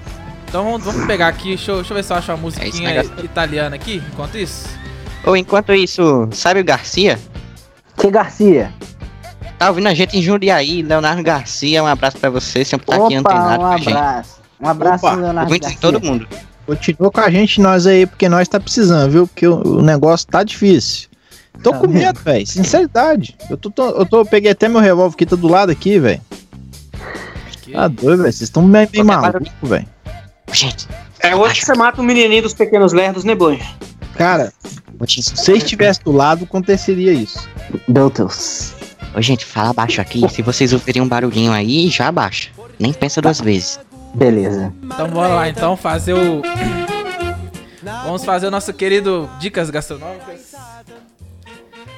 Então vamos, vamos pegar aqui. Deixa eu, deixa eu ver se eu acho uma musiquinha negócio. italiana aqui, enquanto isso. Ou enquanto isso, sabe o Garcia? Que Garcia? Tá ouvindo a gente em Jundiaí, Leonardo Garcia, um abraço pra você, sempre tá aqui Opa, antenado um com a gente. abraço. Um abraço, Opa, Leonardo Garcia. todo mundo. Continua com a gente, nós aí, porque nós tá precisando, viu? Porque o, o negócio tá difícil. Tô Tá com medo, velho. Sinceridade. Eu tô, tô- eu tô, peguei até meu revólver aqui, tá do lado aqui, velho. Aqui. Tá doido, velho. Vocês estão bem, bem malucos, velho. Gente, É hoje que você mata o menininho dos pequenos lerdos, né, Blanche? Cara, se você estivesse do lado, aconteceria isso. Meu Deus. Ô, gente, fala baixo aqui. Se vocês ouvirem um barulhinho aí, já abaixa. Nem pensa duas vezes. Beleza. Então bora lá, então, fazer o... Vamos fazer o nosso querido Dicas Gastronômicas.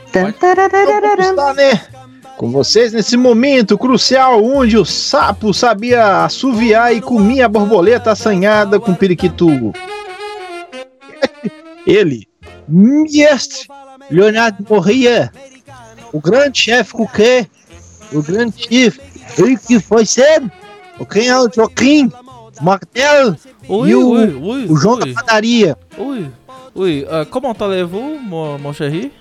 Está, né? Com vocês nesse momento crucial onde o sapo sabia assoviar e comia a borboleta assanhada com periquito. Ele, mestre Leonardo Morria, o grande chefe Cuquet, o grande chefe, ele que foi ser o canhão Joaquim, o Martel Ui, e o, ui, ui, o João ui. da padaria. Ui, ui, uh, comment allez-vous, mon, mon chéri?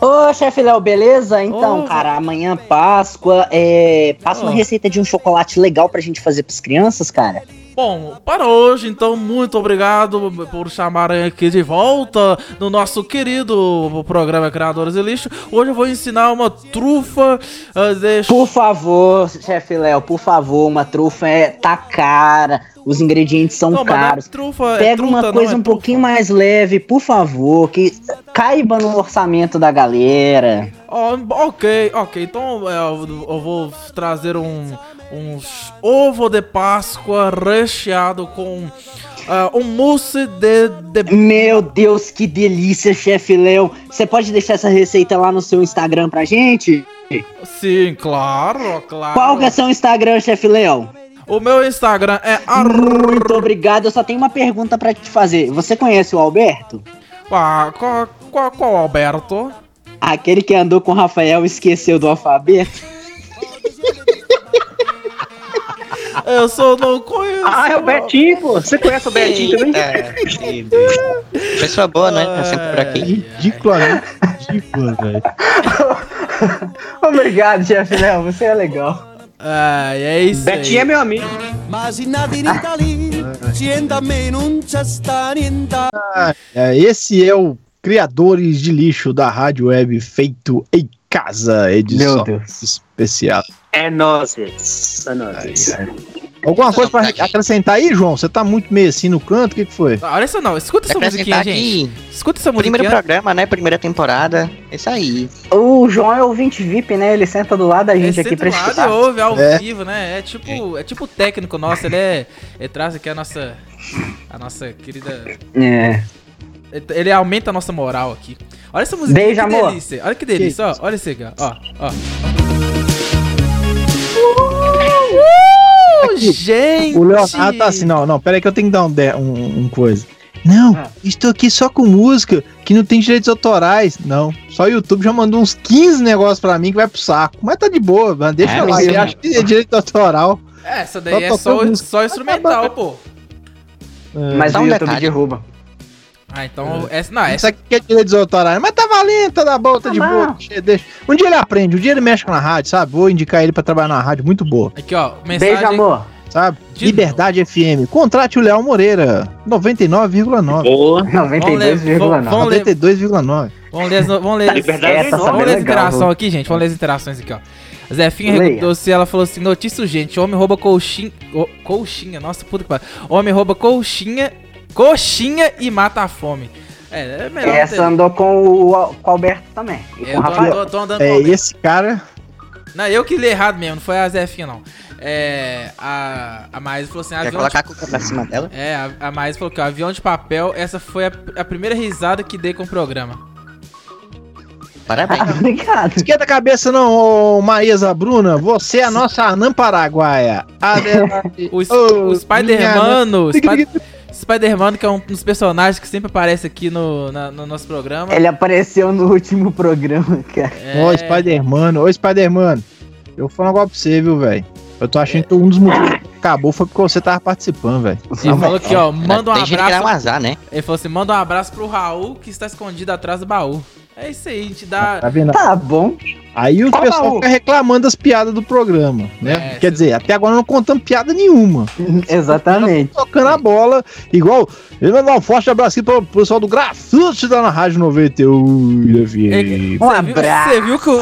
Ô, chefe Léo, beleza? Então, Ô. cara, amanhã Páscoa, é... Passa uma Ô. receita de um chocolate legal pra gente fazer pras crianças, cara. Bom, para hoje, então, muito obrigado por chamarem aqui de volta no nosso querido programa Criadores de Lixo. Hoje eu vou ensinar uma trufa uh, de... Por favor, chefe Léo, por favor, uma trufa é tá cara, os ingredientes são Não, é caros. trufa, é Pega truta, uma coisa é um trufa. pouquinho mais leve, por favor, que caiba no orçamento da galera. Ó, ok, ok, então é, eu, eu vou trazer um, uns ovo de Páscoa recheado com ah, um mousse de, de... Meu Deus, que delícia, chefe Léo. Você pode deixar essa receita lá no seu Instagram pra gente? Sim, claro, claro. Qual que é seu Instagram, chefe Léo? O meu Instagram é Muito obrigado. Eu só tenho uma pergunta pra te fazer. Você conhece o Alberto? Ah, qual, qual, qual Alberto? Aquele que andou com o Rafael e esqueceu do alfabeto? Eu só não conheço. Ah, é o Betinho, pô. Você conhece o Betinho também? É, Pessoa boa, né? Tá sempre por aqui. Ridícula, né? Ridícula, velho. Obrigado, chefe Léo. Você é legal. Ah, é isso Betinho é meu amigo. É, esse é o Criadores de Lixo da Rádio Web feito em casa, edição Meu Deus. especial. É nozes. É nozes. Alguma coisa pra acrescentar aí, João? Você tá muito meio assim no canto, o que, que foi? Ah, Olha só, não, escuta essa musiquinha, gente. Escuta essa musiquinha. primeiro programa, né? Primeira temporada. Isso aí. O João é ouvinte VIP, né? Ele senta do lado da gente É aqui pra sempre lá escutar. e ouve ao É. vivo, né? É tipo, é tipo o técnico nosso, ele é. Ele traz aqui a nossa. A nossa querida. É. Ele aumenta a nossa moral aqui. Olha essa musiquinha, Beijo, que amor. delícia. Olha que delícia, ó. Olha isso aqui, ó. Ó, ó. Uh, gente! O Leonardo tá assim, não, não, pera aí que eu tenho que dar um, de- um, um coisa. Não, estou aqui só com música, que não tem direitos autorais. Não, só o YouTube já mandou uns 15 negócios pra mim que vai pro saco. Mas tá de boa, mano, deixa É, lá, mas sim. acha que é direito autoral. É, essa daí Só é só, só instrumental, pô. Mas Só o um YouTube detalhe. derruba. Ah, então. Essa, não, Isso essa. aqui é direitos autorais, mas tá valendo, tá da boa, tá de Tá boa. deixa-. Um dia ele aprende, um dia ele mexe na rádio, sabe? Vou indicar ele pra trabalhar na rádio, muito boa, Aqui, ó. Mensagem. Beijo, amor. sabe? De Liberdade FM. Contrate o Léo Moreira, 99,9. Boa. 92,9. Vamos ler- 92,9. Vamos ler, vamos ler, Liberdade não, vamos é ler as legal, interações aqui, gente. Vamos ler as interações aqui, ó. A Zefinha Leia. recomendou se ela falou assim: notícia urgente, homem rouba colchinha. o- Colchinha, nossa puta que pariu. Homem rouba colchinha, coxinha e mata a fome. É, é melhor. Essa ter- andou com o, com o Alberto também. E com Eu o tô, Rafael. tô- tô andando É, com o esse cara. Não, eu que li errado mesmo, não foi a Zefinha, não. É. A, a Maísa falou assim: Quer avião de colocar a culpa pra cima dela? É, a, a Maísa falou que ó, avião de papel, essa foi a, a primeira risada que dei com o programa. Parabéns. Obrigado. Esquenta a cabeça não, ô Maísa Bruna. Você é a nossa anã paraguaia. Adelaide. O, Sp- Ô, o Spider-Man, minha o Spi- Spider-Man, que é um dos personagens que sempre aparece aqui no, na- no nosso programa. Ele apareceu no último programa, cara. É, Ô, Spider-Man, ô Spider-Man. Eu vou falar um negócio pra você, viu, velho? Eu tô achando que um dos motivos que acabou foi porque você tava participando, velho. Ele falou aqui, ó, manda um Tem gente que abraço. azar, né? Ele falou assim: manda um abraço pro Raul que está escondido atrás do baú. É isso aí, a gente dá. Tá vendo? Tá bom. Aí o Qual pessoal fica reclamando das piadas do programa, né? É, Quer dizer, até agora não contamos piada nenhuma. Exatamente. Tocando a bola, igual. Eu mandar um forte abraço aqui pro pessoal do Grafite da na Rádio 91 FM. Um Você viu, abraço. você viu que o,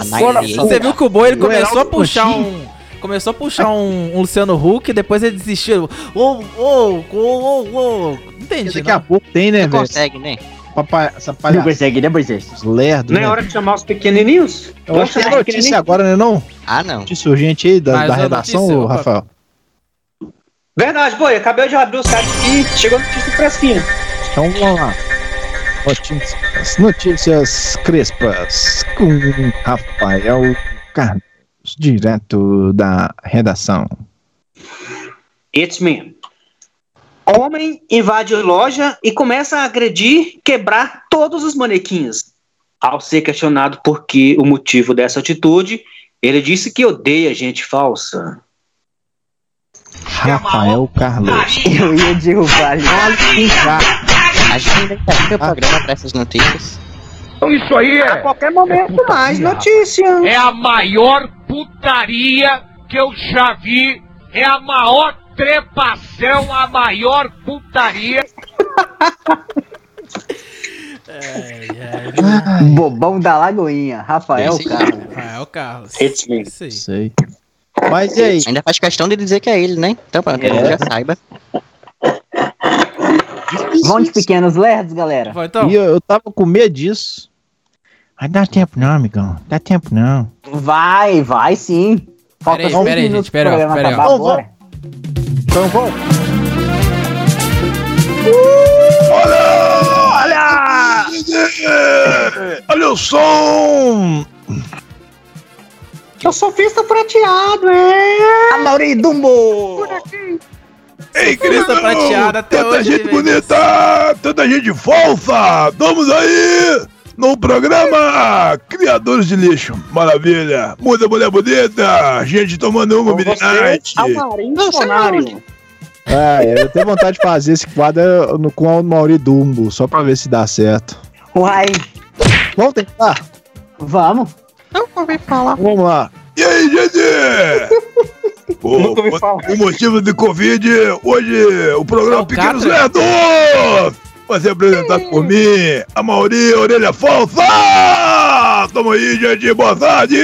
você viu que o boi ele começou a puxar um. Começou a puxar um, um Luciano Huck, depois ele desistiu. Ô, ô, ô, ô, ô. Entendi, Daqui a não? pouco tem, né, velho? consegue, né? Papai, essa Não palhaçada. consegue, né, Moisés? Lerdo, Não é né? hora de chamar os pequenininhos? Eu acho que é notícia agora, né, não? Ah, não. Notícia urgente aí da, Mais da uma redação, notícia. Rafael. Verdade, boi, acabei de abrir o site e chegou notícia fresquinha. Então vamos lá. Notícias, notícias crespas com Rafael Carlos, direto da redação. It's me. Homem invade loja e começa a agredir, quebrar todos os manequins. Ao ser questionado por que o motivo dessa atitude, ele disse que odeia gente falsa. Rafael Carlos. Eu ia derrubar ali. A gente ainda tem o programa pra essas notícias. Então isso aí é. A qualquer momento, mais notícia. É a maior putaria que eu já vi. É a maior trepação, a maior putaria. Bobão da Lagoinha, Rafael Esse Carlos. Rafael Carlos. It's me. Isso aí. Sei. Mas e aí? Ainda faz questão de dizer que é ele, né? Então, pra que É. ele já saiba. Vão de pequenos lerdos, galera. Vai então. E eu, eu tava com medo disso. Mas dá tempo não, amigão. Dá tempo não. Vai, vai sim. Falta Pera aí, cinco pera aí, gente, pera programa pera Então vamos. Olha! Olha o som! Eu sou fista prateado, é. Amaury Dumbo! Ei, Festa querido! prateada até tanta hoje, gente velho. bonita! Tanta gente falsa! Estamos aí! No programa Criadores de Lixo. Maravilha! Muita mulher bonita! Gente tomando uma midnight! Ah, é, eu tenho vontade de fazer esse quadro no, com o Mauri Dumbo, só pra ver se dá certo. Uai, Vamos tentar? vamos. Vamos lá. E aí, gente? O, Nunca ouvi falar. o motivo de Covid, hoje o programa Pequenos? Nerdos vai ser apresentado por mim, a Mauri Orelha Falsa! Tamo aí, gente, boa tarde!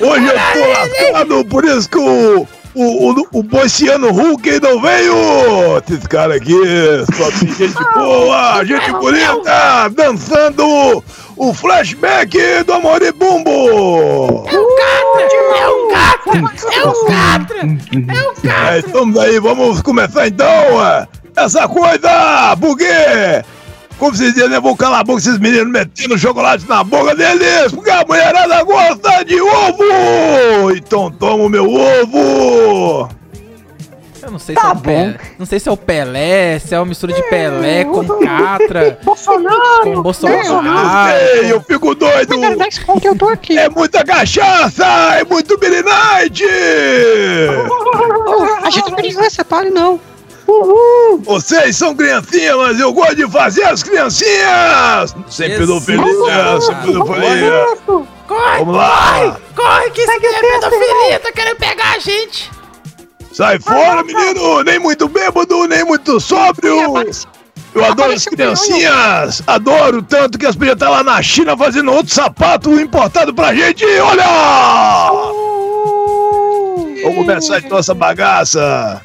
Hoje eu tô lascado, por isso que o, o, o, o Boiciano Hulk não veio! Esses caras aqui, só tem gente boa, gente bonita, dançando o flashback do Amore Bumbo! É o Catra! É o Catra! É, estamos aí, vamos começar então é, essa coisa, porque, como vocês dizem, né, vou calar a boca esses meninos metendo chocolate na boca deles, porque a mulherada gosta de ovo! Então toma o meu ovo! Eu não sei Tá se é o bom. Pelé. Não sei se é o Pelé, se é uma mistura de Pelé com Catra, Bolsonaro. com Bolsonaro. Ei, eu fico doido! eu tô aqui. É muita cachaça! É muito Billy Night! A gente não precisa separe, não. Vocês são criancinhas, mas eu gosto de fazer as criancinhas! Sem pedofilia, sem pedofilia! Corre, Vamos lá! corre, que isso aqui é pedofilia, tá querendo pegar a gente. Sai fora, menino! Nem muito bêbado, nem muito sóbrio! Eu adoro as criancinhas! Adoro tanto que as podiam estar lá na China fazendo outro sapato importado pra gente! Olha! Vamos começar então essa bagaça!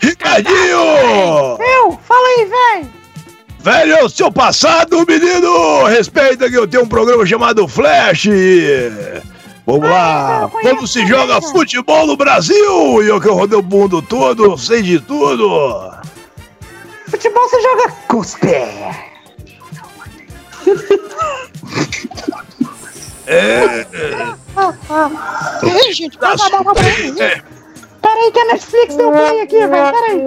Ricardinho! Eu, fala aí, velho. Velho, é o seu passado, menino! Respeita que eu tenho um programa chamado Flash! Vamos lá! Como se joga futebol no Brasil? E eu que rodei o mundo todo, sei de tudo! Futebol você joga com os pés. É. Ah, ah. Ei, gente, Vai dar uma. Peraí que a Netflix deu play aqui, velho. Peraí.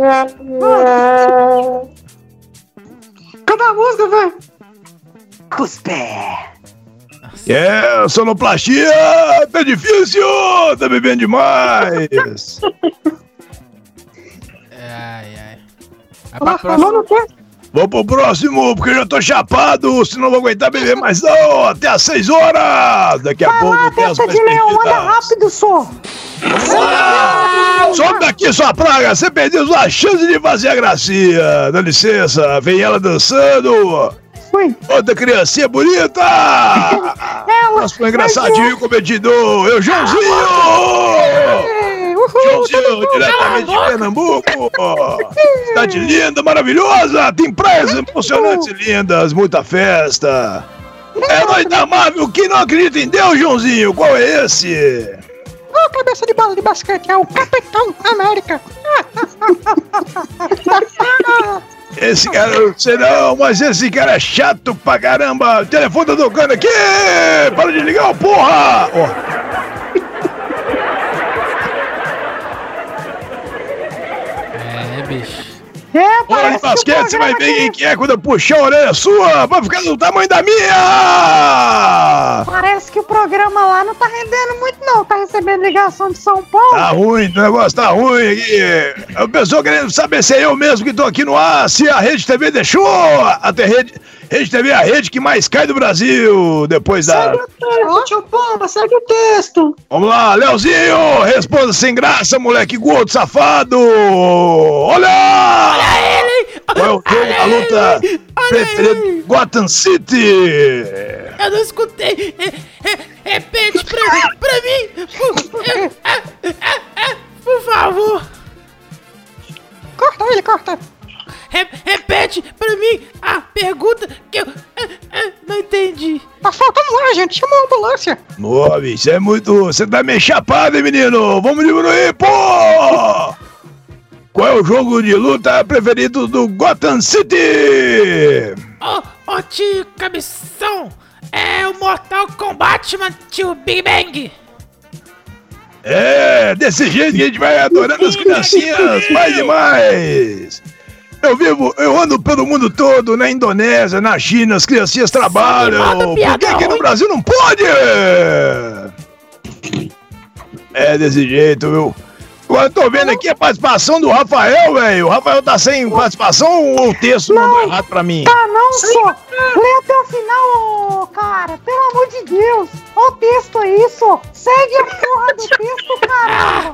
Cadê a música, velho? Pés. É, sonoplastia tá difícil! Tá bebendo demais! Ai, ai. Vai pra Ah, próxima. Vamos pro próximo, porque eu já tô chapado, senão não vou aguentar beber mais não! Até às 6 horas! Daqui a Vai pouco lá, tem as mais de leão, anda rápido, só. Sobe daqui, sua praga! Você perdeu a chance de fazer a gracinha! Dá licença, vem ela dançando! Oi. Outra criancinha bonita! Ela. Nossa, foi engraçadinho cometido! Eu, Joãozinho! Joãozinho, diretamente de Pernambuco. Cidade linda, maravilhosa. Tem praias emocionantes e lindas, muita festa. Herói da Marvel que não acredita em Deus, Joãozinho. Qual é esse? Ô, cabeça de bola de basquete, é o Capitão América. Esse cara, sei não, mas esse cara é chato pra caramba. Telefone tá tocando aqui. Para de ligar, porra. Ó, É, Hora de parece que o basquete, você vai ver quem aqui- que é quando eu puxar a orelha sua. Vai ficar do tamanho da minha. Parece que o programa lá não tá rendendo muito, não. Tá recebendo ligação de São Paulo. Tá ruim, o negócio tá ruim aqui. A pessoa querendo saber se é eu mesmo que tô aqui no ar, se a Rede TV deixou. A Rede, Rede TV é a rede que mais cai do Brasil depois da. Ô, tio Pomba, segue o texto. Vamos lá, Leozinho, responda sem graça, moleque gordo safado. Olha! Olha ele! Qual é o jogo da luta preferido? Gotham City. Eu não escutei. É, é, repete pra, pra mim. Por, é, por favor. Corta ele, corta. Re- repete pra mim a pergunta que eu é, é, não entendi. Tá faltando ar, gente. Chama a ambulância. Ô, bicho, é muito. Você tá meio chapado, hein, menino? Vamos diminuir, pô! Qual é o jogo de luta preferido do Gotham City? Ô, ô tio Cabeção, é o Mortal Kombat, mano, tio Big Bang. É, desse jeito que a gente vai adorando as criancinhas mais e mais. Eu vivo, eu ando pelo mundo todo, na Indonésia, na China, as criancinhas trabalham. Por que aqui no Brasil não pode? É desse jeito, viu? Agora eu tô vendo aqui a participação do Rafael, velho. O Rafael tá sem participação ou o texto mandou errado pra mim? Tá não, só. Lê até o final, cara. Pelo amor de Deus. Ó o texto aí, só. Segue a porra do texto, caramba.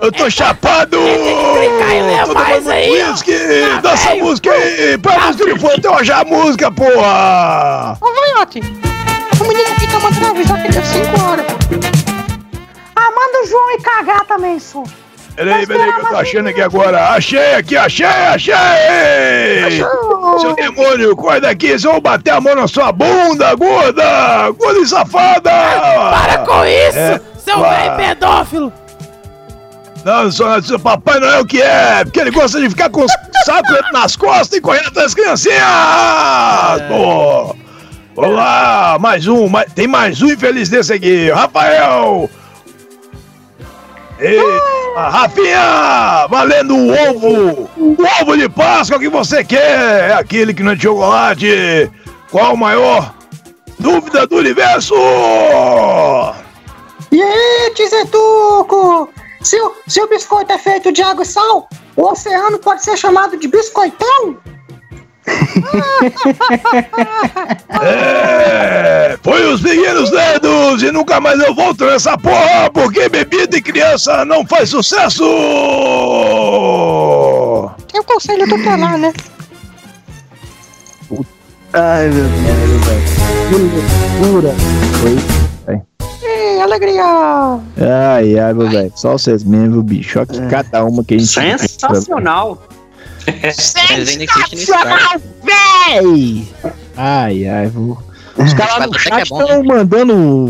Eu tô chapado! Tô tomando whisky! Dá essa música aí! Pra música de fundo, eu achar a música, porra! Ô, Vaiote. O menino aqui tá mandando avisar que deu 5 horas. Ah, manda o João ir cagar também, só. Peraí, peraí, que eu tô achando aqui agora. Achei aqui, achei, achei! Seu demônio, corre daqui, se eu vou bater a mão na sua bunda, gorda! Gorda e safada! Para com isso, É, seu velho pedófilo. Não, não sou seu Papai Noel que é, porque ele gosta de ficar com os sacos nas costas e correndo atrás das criancinhas! Pô! Vamos lá, mais um, mais- tem mais um infeliz desse aqui, Rafael! Ei, a Rafinha! Valendo o ovo! O ovo de Páscoa que você quer! É aquele que não é de chocolate! Qual a maior dúvida do universo? E aí, Tizetuco? Se o, se o biscoito é feito de água e sal, o oceano pode ser chamado de biscoitão? É, foi os pequenos dedos e nunca mais eu volto nessa porra porque bebida e criança não faz sucesso! Tem o conselho tutelar, né? Ai, meu Deus, velho. Que loucura. Oi. Alegria! Ai, ai, meu velho. Só vocês mesmo, viu, bicho. Olha que cada uma que a gente. Sensacional. Sensacional, véi! Ai, ai, vou. Os caras lá no chat é bom, estão mandando.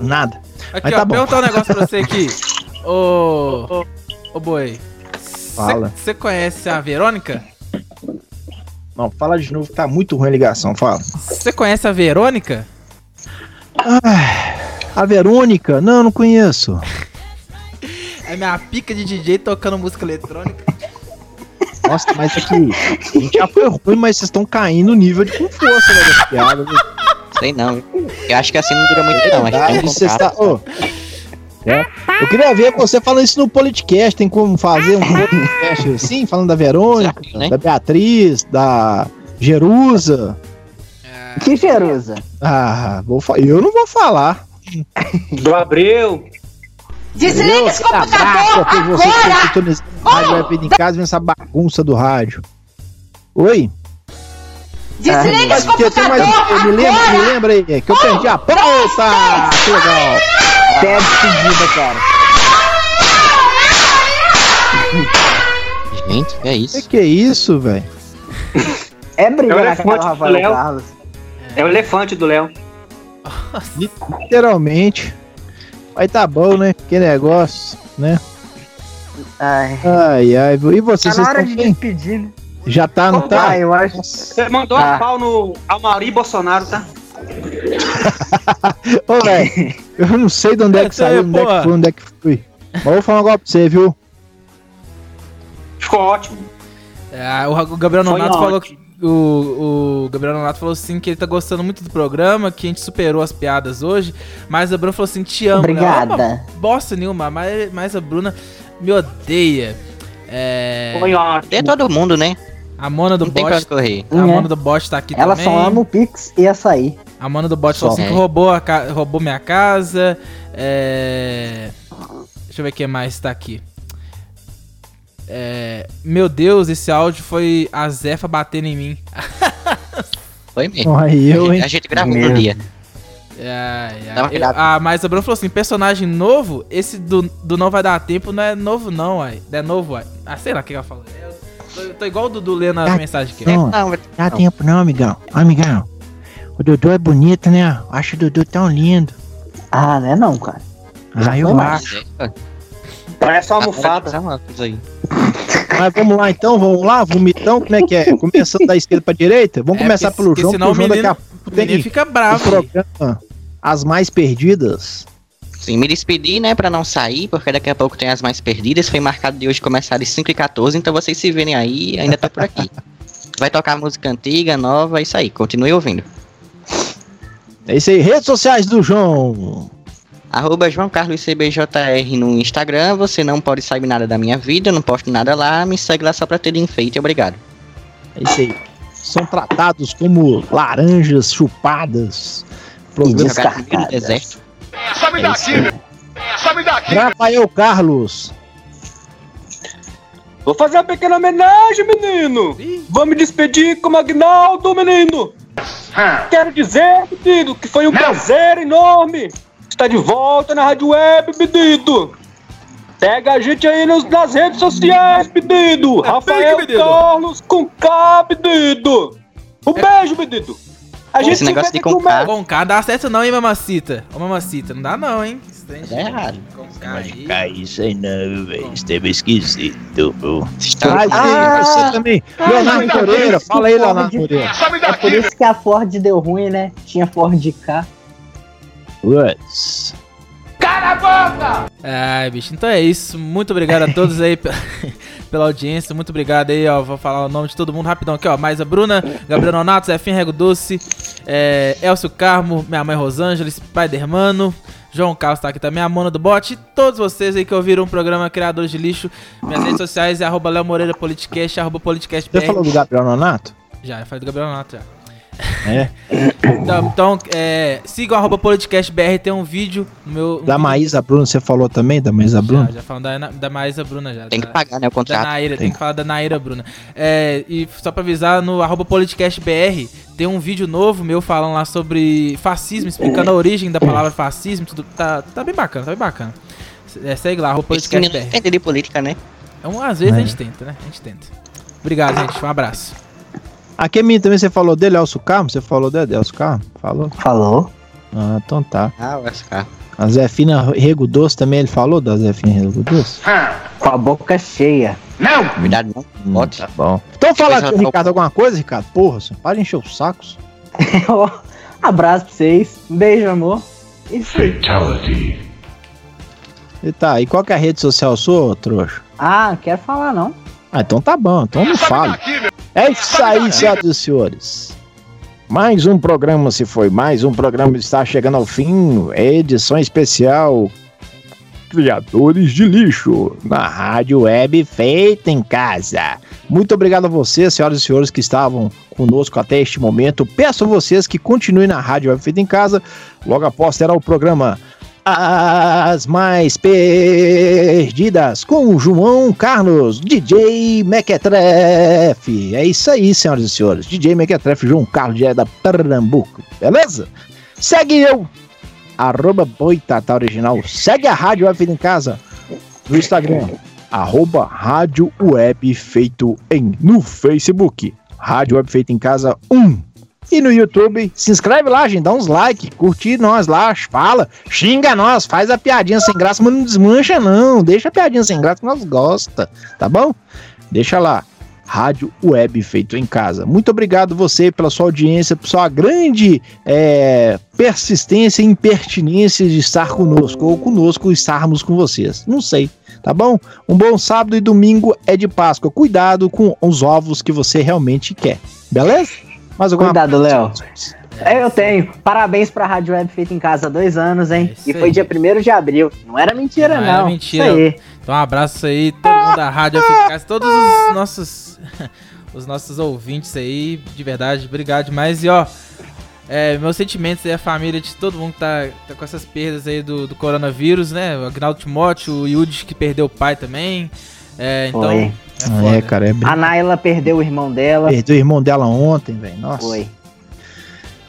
Nada. Aqui, Mas ó, tá bom. perguntar um negócio pra você aqui. Ô. Ô, boi. Fala. Você conhece a Verônica? Não, fala de novo, tá muito ruim a ligação, fala. Você conhece a Verônica? Ai, a Verônica? Não, não conheço. É minha pica de DJ tocando música eletrônica. Nossa, mas aqui, a gente já foi ruim, mas vocês estão caindo no nível de com força, né, das piadas. viu? Sei não. Eu acho que assim não dura muito, não. Acho que tem Verdade, um vocês contrato. tá- ô, é. Eu queria ver você falando isso no podcast. Tem como fazer um podcast assim, falando da Verônica, né? da Beatriz, da Jerusa. Que Jerusa? Ah, vou fa- eu não vou falar. Do Abreu. Desliga esse computador computador você que tá agora! sintonizando o rádio web em casa vendo essa bagunça do rádio. Oi? Desliga Mas esse que tem mais computador me lembra, me agora! lembra aí, que eu perdi a pauta! Que legal! Até a despedida, cara. Gente, é isso. Que que é isso, velho? É É o brigar do elefante do Rafael Léo. Carlos. É o elefante do Léo. Literalmente. Mas tá bom, né? Que negócio, né? Ai. Ai, ai. E vocês, Tá na vocês hora estão de bem? despedir, né? Já tá, não tá? Ah, eu acho. Você mandou Ah. a pau no Amari Bolsonaro, tá? Ô, velho, eu não sei de onde é que saiu, onde é que foi, onde é que fui. Mas vou falar um negócio pra você, viu? Ficou ótimo. É, o Gabriel Nonato falou ótimo. que- o, o Gabriel Nonato falou assim que ele tá gostando muito do programa, que a gente superou as piadas hoje, mas a Bruna falou assim, te amo. Obrigada. Não é uma bosta nenhuma, mas, mas a Bruna me odeia. É, Foi ótimo. É todo mundo, né? a Mona do Não Bot. correr. A Uhum. Mona do Bot tá aqui Ela também. só ama o Pix e açaí. A Mona do Bot falou Só. assim que É. roubou, a ca- roubou minha casa. É... Deixa eu ver quem mais tá aqui. É... Meu Deus, esse áudio foi a Zefa batendo em mim. Foi mesmo. Aí eu, hein? A gente gravou no dia. Ai, ai. Dá uma Eu- cuidado. Ah, mas a Bruno falou assim: personagem novo, esse do, do Não Vai Dar Tempo não é novo, não, uai. Não é novo, uai. Ah, sei lá o que ela falou. Eu tô, tô igual o Dudu lendo a Ah, mensagem aqui. Não, Não, dá não. tempo não, amigão. Amigão, o Dudu é bonito, né? Acho o Dudu tão lindo. Ah, não é não, cara. Ah, eu acho. Parece uma Tá almofada. coisa aí. Mas vamos lá então, vamos lá, vomitão, como é que é? Começando da esquerda pra direita? Vamos É, começar pelo João, senão porque o João daqui a pouco tem fica o bravo. programa As Mais Perdidas. Sim, me despedir, né, pra não sair, porque daqui a pouco tem as mais perdidas. Foi marcado de hoje começar às 5h14, então vocês se verem aí, ainda tô por aqui. Vai tocar música antiga, nova, é isso aí, continue ouvindo. É isso aí, redes sociais do João. Arroba João Carlos CBJR no Instagram, você não pode saber nada da minha vida, eu não posto nada lá, me segue lá só pra ter enfeite, obrigado. É isso aí. São tratados como laranjas chupadas. No deserto. Sabe É daqui, Rafael Carlos. Vou fazer uma pequena homenagem, menino. Vou me despedir com o Magnaldo, menino. Quero dizer, menino, que foi um prazer enorme estar de volta na Rádio Web, menino. Pega a gente aí nos- nas redes sociais, menino. Rafael menino. Carlos com K, menino. Um beijo, menino. A Pô, gente esse se negócio de com K. Com K dá certo não, hein, mamacita? Ô, mamacita, não dá não, hein? Tá errado. Com K aí. isso aí não, velho. Isso é esquisito, pô. Tá- Traz aí você também. Leonardo Moreira, fala aí, Leonardo Moreira. É por isso que a Ford deu ruim, né? Tinha Ford K. What's? Ai, bicho, então é isso. Muito obrigado a todos aí pe- pela audiência. Muito obrigado aí, ó. Vou falar o nome de todo mundo rapidão aqui, ó. Mais a Bruna, Gabriel Nonato, Zefinho Rego Doce, é, Elcio Carmo, minha mãe Rosângela, Spider-Mano, João Carlos tá aqui também, a Mona do Bot, e todos vocês aí que ouviram o programa Criadores de Lixo. Minhas redes sociais é arroba Léo Moreira Politicast, arroba Politicast Você falou do Gabriel Nonato? Já, eu falei do Gabriel Nonato já. É. Então, então é, sigam arroba PoliticastBR, tem um vídeo no meu. um Da vídeo- Maísa Bruna, você falou também da Maísa Já, Bruna? já falando da, da Maísa Bruna já. Tem que da- pagar, né, o Da contrato. Naira, tem. Tem. que falar da Naira Bruna. É, e só pra avisar, no arroba politicastbr tem um vídeo novo meu falando lá sobre fascismo, explicando a origem da palavra fascismo, tudo. Tá, tá bem bacana, tá bem bacana. É, segue lá, arroba Esse menino politicastbr. entende de política, né? Então, às vezes É. a gente tenta, né? A gente tenta. Obrigado, gente. Um abraço. Aqui a mim também você falou dele, Elcio Carmo? Você falou dele, Elcio Carmo? Falou? Falou. Ah, então tá. Ah, o SK. A Zefina Rego Doce também, ele falou da Zefina Rego Doce? Com a boca cheia. Cuidado, não. Hum, tá bom. Então fala aqui, Ricardo, alguma coisa, Ricardo? Porra, você para de encher os sacos. Ó, Abraço pra vocês. Beijo, amor. Isso aí. E tá, e qual que é a rede social sua, trouxa? Ah, não quero falar não. Ah, então tá bom, então não fale. É isso aí, senhoras e senhores. Mais um programa se foi, mais um programa está chegando ao fim. É edição especial Criadores de Lixo, na rádio web feita em casa. Muito obrigado a vocês, senhoras e senhores, que estavam conosco até este momento. Peço a vocês que continuem na rádio web feita em casa. Logo após terá o programa As Mais Perdidas com o João Carlos, DJ Mequetrefe. É isso aí, senhoras e senhores. DJ Mequetrefe, João Carlos, direto da Pernambuco. Beleza? Segue eu, arroba Boitatá Original. Segue a Rádio Web Feita em Casa no Instagram. arroba Rádio Web Feito em no Facebook. Rádio Web Feito em Casa 1. E no YouTube, se inscreve lá, gente, dá uns like, curte nós lá, fala, xinga nós, faz a piadinha sem graça, mas não desmancha não, deixa a piadinha sem graça que nós gosta, tá bom? Deixa lá. Rádio Web Feito em Casa. Muito obrigado você pela sua audiência, por sua grande é, persistência e impertinência de estar conosco, ou conosco estarmos com vocês. Não sei, tá bom? Um bom sábado e domingo é de Páscoa. Cuidado com os ovos que você realmente quer, beleza? Mais alguma Cuidado, Léo. É, eu tenho. Parabéns pra Rádio Web feita em casa há dois anos, hein? e foi aí. dia 1 de abril. Não era mentira, não. Não, é mentira. Isso aí. Então um abraço aí, todo mundo da Rádio Eficaz, todos os nossos os nossos ouvintes aí, de verdade, obrigado demais. E ó, é, meus sentimentos aí, a família de todo mundo que tá, tá com essas perdas aí do, do coronavírus, né? O Agnaldo Timóteo, o Yudi que perdeu o pai também. É, então, Foi. É é, cara, é A Naila perdeu o irmão dela. Perdeu o irmão dela ontem, velho. Nossa. Foi.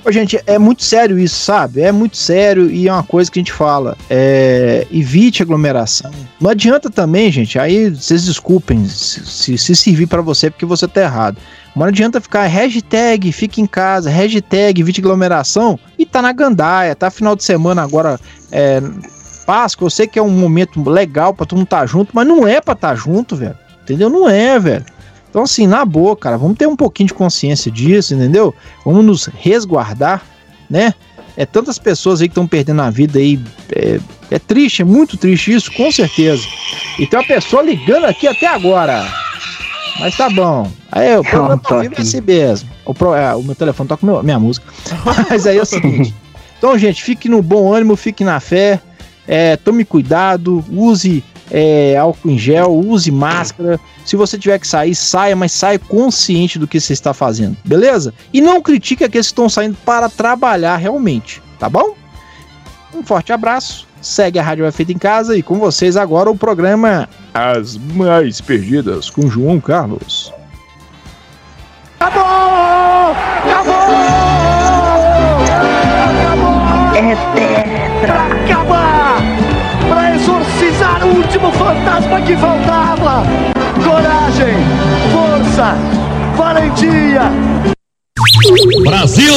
Ô, gente, é muito sério isso, sabe? É muito sério e é uma coisa que a gente fala. É, evite aglomeração. Não adianta também, gente. Aí vocês desculpem se, se, se servir pra você porque você tá errado. Mas não adianta ficar hashtag fique em casa, hashtag evite aglomeração e tá na gandaia, tá final de semana agora. É, Páscoa, eu sei que é um momento legal pra todo mundo tá junto, mas não é pra tá junto, velho. Entendeu? Não é, velho. Então, assim, na boa, cara, vamos ter um pouquinho de consciência disso, entendeu? Vamos nos resguardar, né? É tantas pessoas aí que estão perdendo a vida aí. É, é triste, é muito triste isso, com certeza. E tem uma pessoa ligando aqui até agora. Mas tá bom. Aí, o programa ao vivo é assim mesmo. O, pro- é, o meu telefone toca meu- minha música. Mas aí é o seguinte. Então, gente, fique no bom ânimo, fique na fé. É, tome cuidado, use é, álcool em gel, use máscara. Se você tiver que sair, saia, mas saia consciente do que você está fazendo, beleza? E não critique aqueles que estão saindo para trabalhar realmente, tá bom? Um forte abraço. Segue a Rádio Vai Feita em Casa e com vocês agora o programa As Mais Perdidas com João Carlos. Acabou! Acabou! É tetra! O último fantasma que faltava! Coragem! Força! Valentia! Brasil!